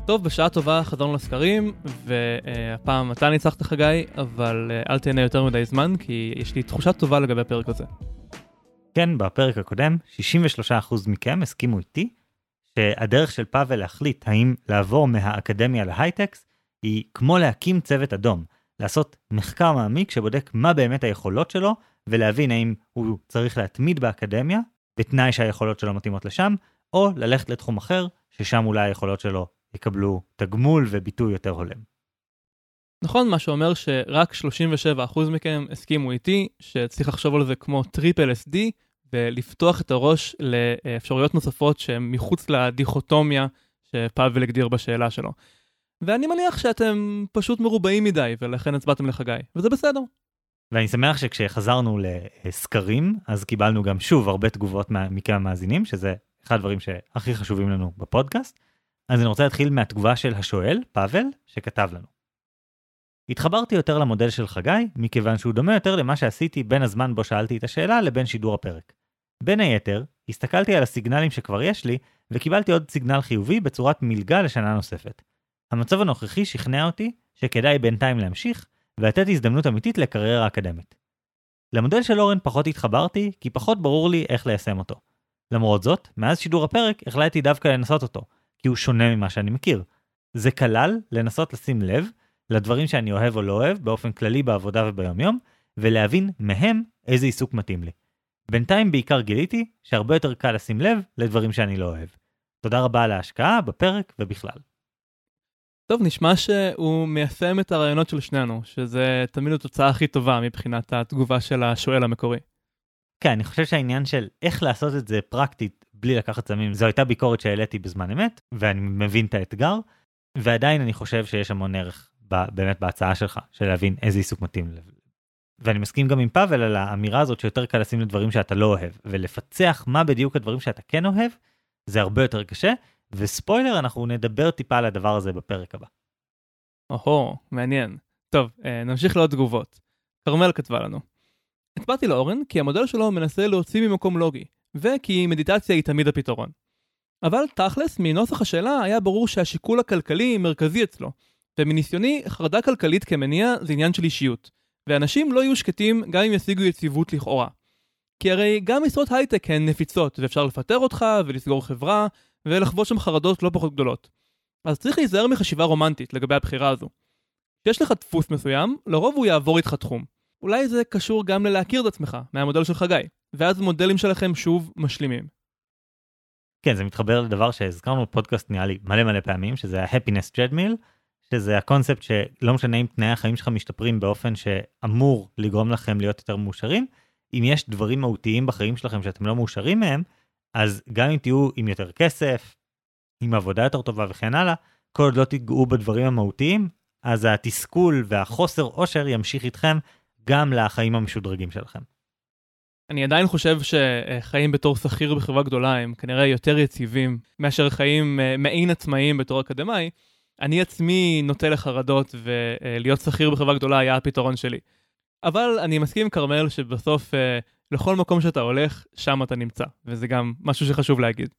טוב, בשעה טובה חזרנו לסקרים, והפעם אתה ניצחת חגי, אבל אה, אל תהנה יותר מדי זמן, כי יש לי תחושה טובה לגבי הפרק הזה. כן, בפרק הקודם, 63% מכם הסכימו איתי שהדרך של פאבל להחליט האם לעבור מהאקדמיה להייטקס היא כמו להקים צוות אדום, לעשות מחקר מעמיק שבודק מה באמת היכולות שלו, ולהבין האם הוא צריך להתמיד באקדמיה, בתנאי שהיכולות שלו מתאימות לשם, או ללכת לתחום אחר, ששם אולי היכולות שלו יקבלו תגמול וביטוי יותר הולם. נכון, מה שאומר שרק 37% מכם הסכימו איתי שצריך לחשוב על זה כמו טריפ LSD ולפתוח את הראש לאפשרויות נוספות שהן מחוץ לדיכוטומיה שפאבל הגדיר בשאלה שלו. ואני מניח שאתם פשוט מרובעים מדי ולכן הצבעתם לחגי, וזה בסדר. ואני שמח שכשחזרנו לסקרים, אז קיבלנו גם שוב הרבה תגובות מכם המאזינים, שזה אחד הדברים שהכי חשובים לנו בפודקאסט. אז אני רוצה להתחיל מהתגובה של השואל, פאבל, שכתב לנו. התחברתי יותר למודל של חגי, מכיוון שהוא דומה יותר למה שעשיתי בין הזמן בו שאלתי את השאלה לבין שידור הפרק. בין היתר, הסתכלתי על הסיגנלים שכבר יש לי, וקיבלתי עוד סיגנל חיובי בצורת מלגה לשנה נוספת. המצב הנוכחי שכנע אותי שכדאי בינתיים להמשיך, ולתת הזדמנות אמיתית לקריירה אקדמית. למודל של אורן פחות התחברתי, כי פחות ברור לי איך ליישם אותו. למרות זאת, מאז שידור הפרק החלטתי דווקא לנסות אותו, כי הוא שונה ממה שאני מכיר. זה כלל לנסות לשים לב לדברים שאני אוהב או לא אוהב באופן כללי בעבודה וביומיום, ולהבין מהם איזה עיסוק מתאים לי. בינתיים בעיקר גיליתי שהרבה יותר קל לשים לב לדברים שאני לא אוהב. תודה רבה על ההשקעה בפרק ובכלל. טוב, נשמע שהוא מיישם את הרעיונות של שנינו, שזה תמיד התוצאה הכי טובה מבחינת התגובה של השואל המקורי. כן, אני חושב שהעניין של איך לעשות את זה פרקטית בלי לקחת סמים, זו הייתה ביקורת שהעליתי בזמן אמת, ואני מבין את האתגר, ועדיין אני חושב שיש המון ערך באמת בהצעה שלך, של להבין איזה עיסוק מתאים. ואני מסכים גם עם פאבל על האמירה הזאת שיותר קל לשים לדברים שאתה לא אוהב, ולפצח מה בדיוק הדברים שאתה כן אוהב, זה הרבה יותר קשה, וספוילר, אנחנו נדבר טיפה על הדבר הזה בפרק הבא. או-הו, מעניין. טוב, אה, נמשיך לעוד תגובות. כרמל כתבה לנו. הצבעתי לאורן כי המודל שלו מנסה להוציא ממקום לוגי, וכי מדיטציה היא תמיד הפתרון. אבל תכלס, מנוסח השאלה היה ברור שהשיקול הכלכלי מרכזי אצלו, ומניסיוני, חרדה כלכלית כמניע זה עניין של אישיות, ואנשים לא יהיו שקטים גם אם ישיגו יציבות לכאורה. כי הרי גם משרות הייטק הן נפיצות, ואפשר לפטר אותך ולסגור חברה, ולחוות שם חרדות לא פחות גדולות. אז צריך להיזהר מחשיבה רומנטית לגבי הבחירה הזו. כשיש לך דפוס מסוים, לרוב הוא יעבור איתך תחום. אולי זה קשור גם ללהכיר את עצמך, מהמודל של חגי, ואז מודלים שלכם שוב משלימים. כן, זה מתחבר לדבר שהזכרנו בפודקאסט נראה לי מלא מלא פעמים, שזה ה-happiness treadmill, שזה הקונספט שלא משנה אם תנאי החיים שלך משתפרים באופן שאמור לגרום לכם להיות יותר מאושרים, אם יש דברים מהותיים בחיים שלכם שאתם לא מאושרים מהם, אז גם אם תהיו עם יותר כסף, עם עבודה יותר טובה וכן הלאה, כל עוד לא תיגעו בדברים המהותיים, אז התסכול והחוסר עושר ימשיך איתכם גם לחיים המשודרגים שלכם. אני עדיין חושב שחיים בתור שכיר בחברה גדולה הם כנראה יותר יציבים מאשר חיים אה, מעין עצמאיים בתור אקדמאי. אני עצמי נוטה לחרדות ולהיות שכיר בחברה גדולה היה הפתרון שלי. אבל אני מסכים עם כרמל שבסוף אה, לכל מקום שאתה הולך, שם אתה נמצא, וזה גם משהו שחשוב להגיד.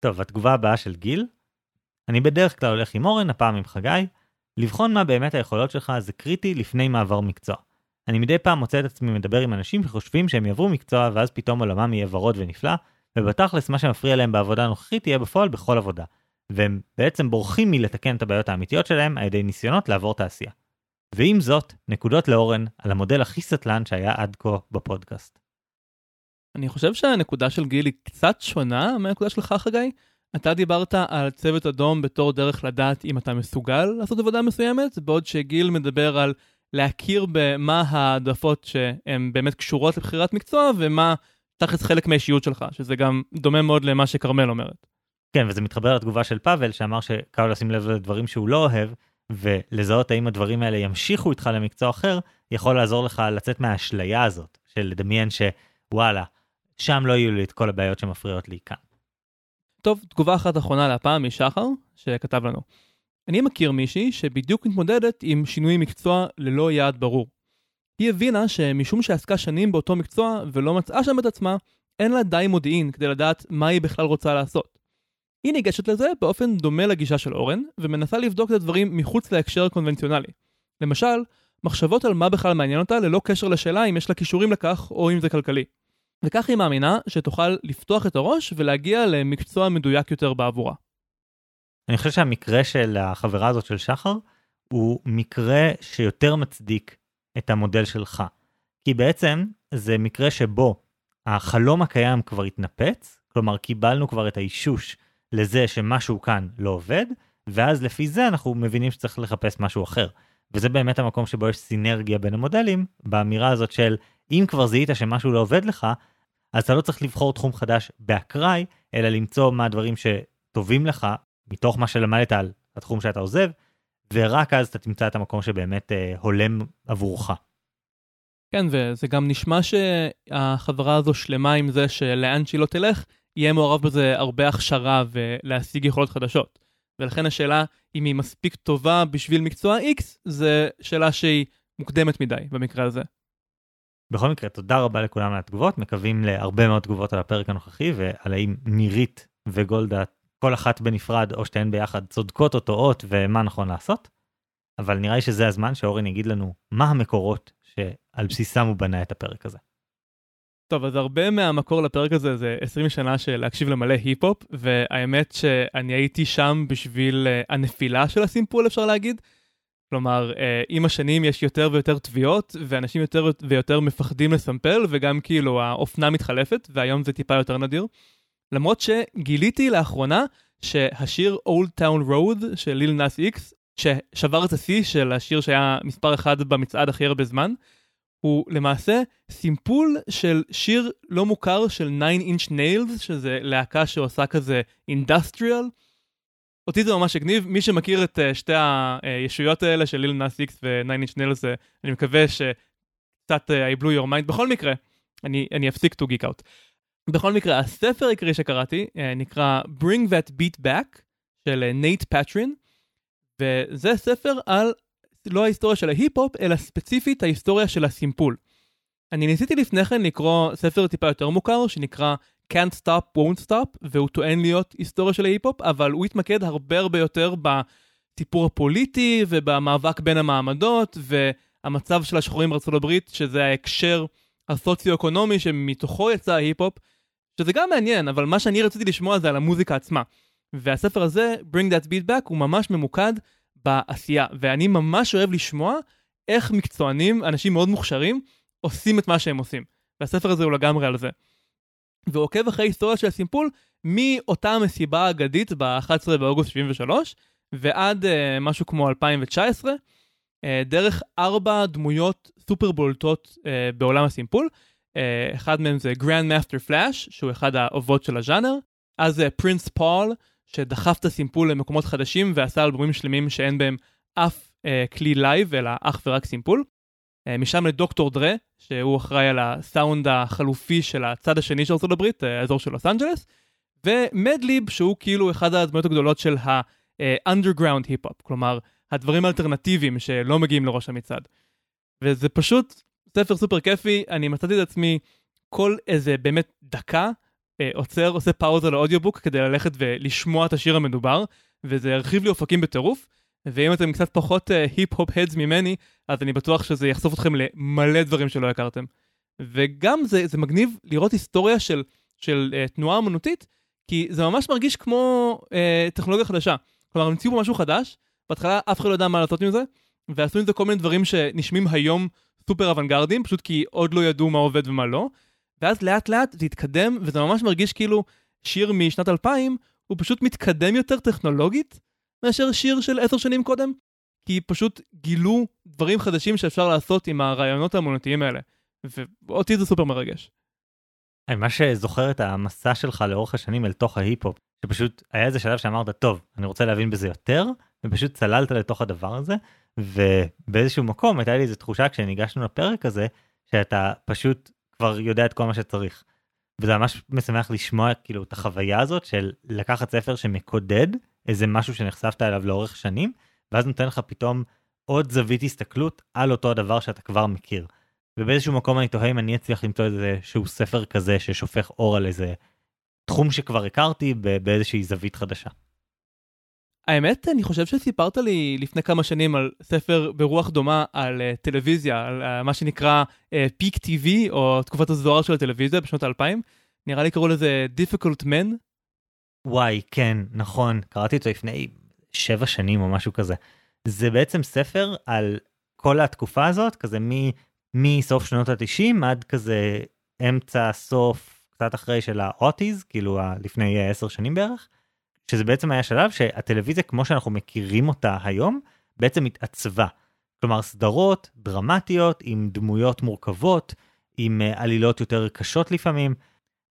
טוב, התגובה הבאה של גיל. אני בדרך כלל הולך עם אורן, הפעם עם חגי. לבחון מה באמת היכולות שלך זה קריטי לפני מעבר מקצוע. אני מדי פעם מוצא את עצמי מדבר עם אנשים שחושבים שהם יעברו מקצוע ואז פתאום עולמם יהיה ורוד ונפלא, ובתכלס מה שמפריע להם בעבודה הנוכחית יהיה בפועל בכל עבודה. והם בעצם בורחים מלתקן את הבעיות האמיתיות שלהם על ידי ניסיונות לעבור תעשייה. ועם זאת, נקודות לאורן על המודל הכי סטלן שהיה עד כה בפודקאסט. אני חושב שהנקודה של גיל היא קצת שונה מהנקודה שלך, חגי. אתה דיברת על צוות אדום בתור דרך לדעת אם אתה מסוגל לעשות עבודה מסוימת, בעוד שגיל מדבר על להכיר במה העדפות שהן באמת קשורות לבחירת מקצוע, ומה תכלס חלק מהאישיות שלך, שזה גם דומה מאוד למה שכרמל אומרת. כן, וזה מתחבר לתגובה של פאבל, שאמר שקל לשים לב לדברים שהוא לא אוהב, ולזהות האם הדברים האלה ימשיכו איתך למקצוע אחר, יכול לעזור לך לצאת מהאשליה הזאת, של לדמיין שוואלה, שם לא יהיו לי את כל הבעיות שמפריעות לי כאן. טוב, תגובה אחת אחרונה להפעם משחר, שכתב לנו. אני מכיר מישהי שבדיוק מתמודדת עם שינוי מקצוע ללא יעד ברור. היא הבינה שמשום שעסקה שנים באותו מקצוע ולא מצאה שם את עצמה, אין לה די מודיעין כדי לדעת מה היא בכלל רוצה לעשות. היא ניגשת לזה באופן דומה לגישה של אורן, ומנסה לבדוק את הדברים מחוץ להקשר הקונבנציונלי. למשל, מחשבות על מה בכלל מעניין אותה ללא קשר לשאלה אם יש לה כישורים לכך או אם זה כלכלי. וכך היא מאמינה שתוכל לפתוח את הראש ולהגיע למקצוע מדויק יותר בעבורה. אני חושב שהמקרה של החברה הזאת של שחר הוא מקרה שיותר מצדיק את המודל שלך. כי בעצם זה מקרה שבו החלום הקיים כבר התנפץ, כלומר קיבלנו כבר את האישוש לזה שמשהו כאן לא עובד, ואז לפי זה אנחנו מבינים שצריך לחפש משהו אחר. וזה באמת המקום שבו יש סינרגיה בין המודלים, באמירה הזאת של אם כבר זיהית שמשהו לא עובד לך, אז אתה לא צריך לבחור תחום חדש באקראי, אלא למצוא מה הדברים שטובים לך, מתוך מה שלמדת על התחום שאתה עוזב, ורק אז אתה תמצא את המקום שבאמת אה, הולם עבורך. כן, וזה גם נשמע שהחברה הזו שלמה עם זה שלאן שהיא לא תלך, יהיה מעורב בזה הרבה הכשרה ולהשיג יכולות חדשות. ולכן השאלה אם היא מספיק טובה בשביל מקצוע X, זה שאלה שהיא מוקדמת מדי במקרה הזה. בכל מקרה, תודה רבה לכולם על התגובות, מקווים להרבה מאוד תגובות על הפרק הנוכחי ועל האם נירית וגולדה, כל אחת בנפרד או שתיהן ביחד, צודקות או טועות ומה נכון לעשות. אבל נראה לי שזה הזמן שאורן יגיד לנו מה המקורות שעל בסיסם הוא בנה את הפרק הזה. טוב, אז הרבה מהמקור לפרק הזה זה 20 שנה של להקשיב למלא היפ-הופ, והאמת שאני הייתי שם בשביל uh, הנפילה של הסימפול, אפשר להגיד. כלומר, uh, עם השנים יש יותר ויותר תביעות, ואנשים יותר ויותר מפחדים לסמפל, וגם כאילו האופנה מתחלפת, והיום זה טיפה יותר נדיר. למרות שגיליתי לאחרונה שהשיר Old Town Road של ליל נאס איקס, ששבר את השיא של השיר שהיה מספר אחד במצעד הכי הרבה זמן, הוא למעשה סימפול של שיר לא מוכר של 9 inch nails, שזה להקה שעושה כזה אינדסטריאל. אותי זה ממש הגניב, מי שמכיר את אה, שתי הישויות האלה של Lil Nas X ו-Nine Inch Nails, אה, אני מקווה שקצת אה, I blew your mind. בכל מקרה, אני, אני אפסיק to geek out. בכל מקרה, הספר העיקרי שקראתי אה, נקרא Bring That Beat Back של נייט אה, פטרין, וזה ספר על לא ההיסטוריה של ההיפ-הופ, אלא ספציפית ההיסטוריה של הסימפול. אני ניסיתי לפני כן לקרוא ספר טיפה יותר מוכר, שנקרא Can't Stop, Won't Stop, והוא טוען להיות היסטוריה של ההיפ-הופ, אבל הוא התמקד הרבה הרבה יותר בסיפור הפוליטי ובמאבק בין המעמדות, והמצב של השחורים בארצות הברית, שזה ההקשר הסוציו-אקונומי שמתוכו יצא ההיפ-הופ, שזה גם מעניין, אבל מה שאני רציתי לשמוע זה על המוזיקה עצמה. והספר הזה, Bring That Beat Back, הוא ממש ממוקד בעשייה, ואני ממש אוהב לשמוע איך מקצוענים, אנשים מאוד מוכשרים, עושים את מה שהם עושים. והספר הזה הוא לגמרי על זה. ועוקב אחרי היסטוריה של הסימפול מאותה מסיבה האגדית ב-11 באוגוסט 73 ועד אה, משהו כמו 2019, אה, אה, דרך ארבע דמויות סופר בולטות אה, בעולם הסימפול. אה, אחד מהם זה גרנד מאסטר פלאש, שהוא אחד האבות של הז'אנר, אז פרינס אה, פול, שדחף את הסימפול למקומות חדשים ועשה אלבומים שלמים שאין בהם אף אה, כלי לייב אלא אך ורק סימפול. אה, משם לדוקטור דרה, שהוא אחראי על הסאונד החלופי של הצד השני של ארה"ב, אה, האזור של לוס אנג'לס, ומדליב שהוא כאילו אחד הדמויות הגדולות של ה-underground היפ-הופ, כלומר הדברים האלטרנטיביים שלא מגיעים לראש המצעד. וזה פשוט ספר סופר כיפי, אני מצאתי את עצמי כל איזה באמת דקה אה, עוצר, עושה פאוזה ל audiobook כדי ללכת ולשמוע את השיר המדובר, וזה ירחיב לי אופקים בטירוף. ואם אתם קצת פחות היפ-הופ uh, הדס ממני, אז אני בטוח שזה יחשוף אתכם למלא דברים שלא הכרתם. וגם זה, זה מגניב לראות היסטוריה של, של uh, תנועה אמנותית, כי זה ממש מרגיש כמו uh, טכנולוגיה חדשה. כלומר, המציאו פה משהו חדש, בהתחלה אף אחד לא ידע מה לעשות עם זה, ועשו עם זה כל מיני דברים שנשמעים היום סופר אוונגרדים, פשוט כי עוד לא ידעו מה עובד ומה לא, ואז לאט לאט זה התקדם, וזה ממש מרגיש כאילו שיר משנת 2000 הוא פשוט מתקדם יותר טכנולוגית מאשר שיר של עשר שנים קודם, כי פשוט גילו דברים חדשים שאפשר לעשות עם הרעיונות האמנותיים האלה, ואותי זה סופר מרגש. אני ממש זוכר את המסע שלך לאורך השנים אל תוך ההיפ-הופ, שפשוט היה איזה שלב שאמרת, טוב, אני רוצה להבין בזה יותר, ופשוט צללת לתוך הדבר הזה, ובאיזשהו מקום הייתה לי איזו תחושה כשניגשנו לפרק הזה, שאתה פשוט כבר יודע את כל מה שצריך. וזה ממש משמח לשמוע כאילו את החוויה הזאת של לקחת ספר שמקודד איזה משהו שנחשפת אליו לאורך שנים, ואז נותן לך פתאום עוד זווית הסתכלות על אותו הדבר שאתה כבר מכיר. ובאיזשהו מקום אני תוהה אם אני אצליח למצוא איזה שהוא ספר כזה ששופך אור על איזה תחום שכבר הכרתי באיזושהי זווית חדשה. האמת, אני חושב שסיפרת לי לפני כמה שנים על ספר ברוח דומה על uh, טלוויזיה, על uh, מה שנקרא פיק uh, TV, או תקופת הזוהר של הטלוויזיה בשנות האלפיים. נראה לי קראו לזה Difficult Men. וואי, כן, נכון, קראתי אותו לפני שבע שנים או משהו כזה. זה בעצם ספר על כל התקופה הזאת, כזה מסוף שנות ה-90 עד כזה אמצע, סוף, קצת אחרי של האוטיז, כאילו לפני עשר שנים בערך. שזה בעצם היה שלב שהטלוויזיה כמו שאנחנו מכירים אותה היום, בעצם התעצבה. כלומר סדרות דרמטיות עם דמויות מורכבות, עם uh, עלילות יותר קשות לפעמים.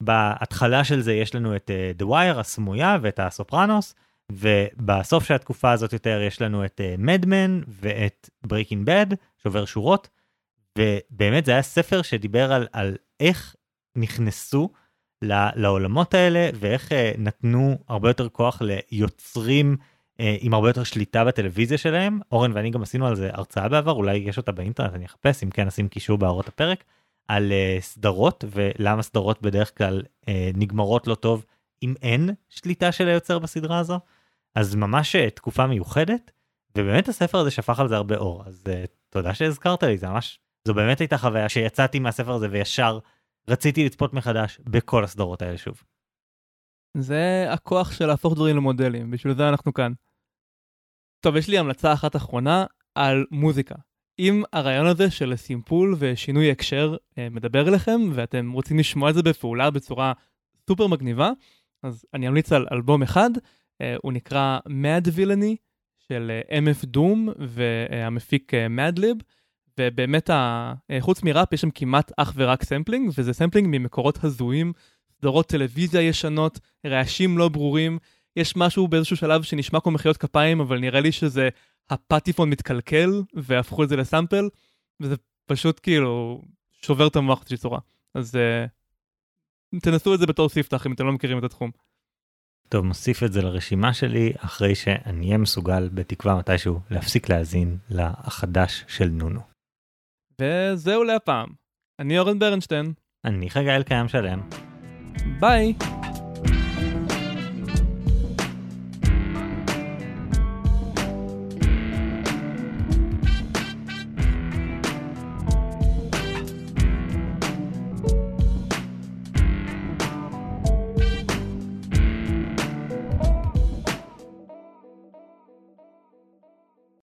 בהתחלה של זה יש לנו את uh, The Wire הסמויה ואת הסופרנוס, ובסוף של התקופה הזאת יותר יש לנו את מדמן uh, ואת Breaking Bad שובר שורות. ובאמת זה היה ספר שדיבר על, על איך נכנסו לעולמות האלה ואיך uh, נתנו הרבה יותר כוח ליוצרים uh, עם הרבה יותר שליטה בטלוויזיה שלהם. אורן ואני גם עשינו על זה הרצאה בעבר, אולי יש אותה באינטרנט, אני אחפש, אם כן נשים קישור בהערות הפרק, על uh, סדרות ולמה סדרות בדרך כלל נגמרות לא טוב אם אין שליטה של היוצר בסדרה הזו. אז ממש תקופה מיוחדת, ובאמת הספר הזה שפך על זה הרבה אור, אז תודה שהזכרת לי, זה ממש, זו באמת הייתה חוויה שיצאתי מהספר הזה וישר רציתי לצפות מחדש בכל הסדרות האלה שוב. זה הכוח של להפוך דברים למודלים, בשביל זה אנחנו כאן. טוב, יש לי המלצה אחת אחרונה על מוזיקה. אם הרעיון הזה של סימפול ושינוי הקשר אה, מדבר אליכם, ואתם רוצים לשמוע את זה בפעולה בצורה סופר מגניבה, אז אני אמליץ על אלבום אחד, אה, הוא נקרא Madvillainy של אה, MF Doom והמפיק Madlib. ובאמת, ה... חוץ מראפ, יש שם כמעט אך ורק סמפלינג, וזה סמפלינג ממקורות הזויים, סדרות טלוויזיה ישנות, רעשים לא ברורים. יש משהו באיזשהו שלב שנשמע כמו מחיאות כפיים, אבל נראה לי שזה הפטיפון מתקלקל, והפכו את זה לסאמפל, וזה פשוט כאילו שובר את המוח באיזושהי צורה. אז uh, תנסו את זה בתור ספתח אם אתם לא מכירים את התחום. טוב, מוסיף את זה לרשימה שלי, אחרי שאני אהיה מסוגל, בתקווה מתישהו, להפסיק להאזין לחדש של נונו. וזהו להפעם. אני אורן ברנשטיין. אני חגי אלקיים שלם. ביי.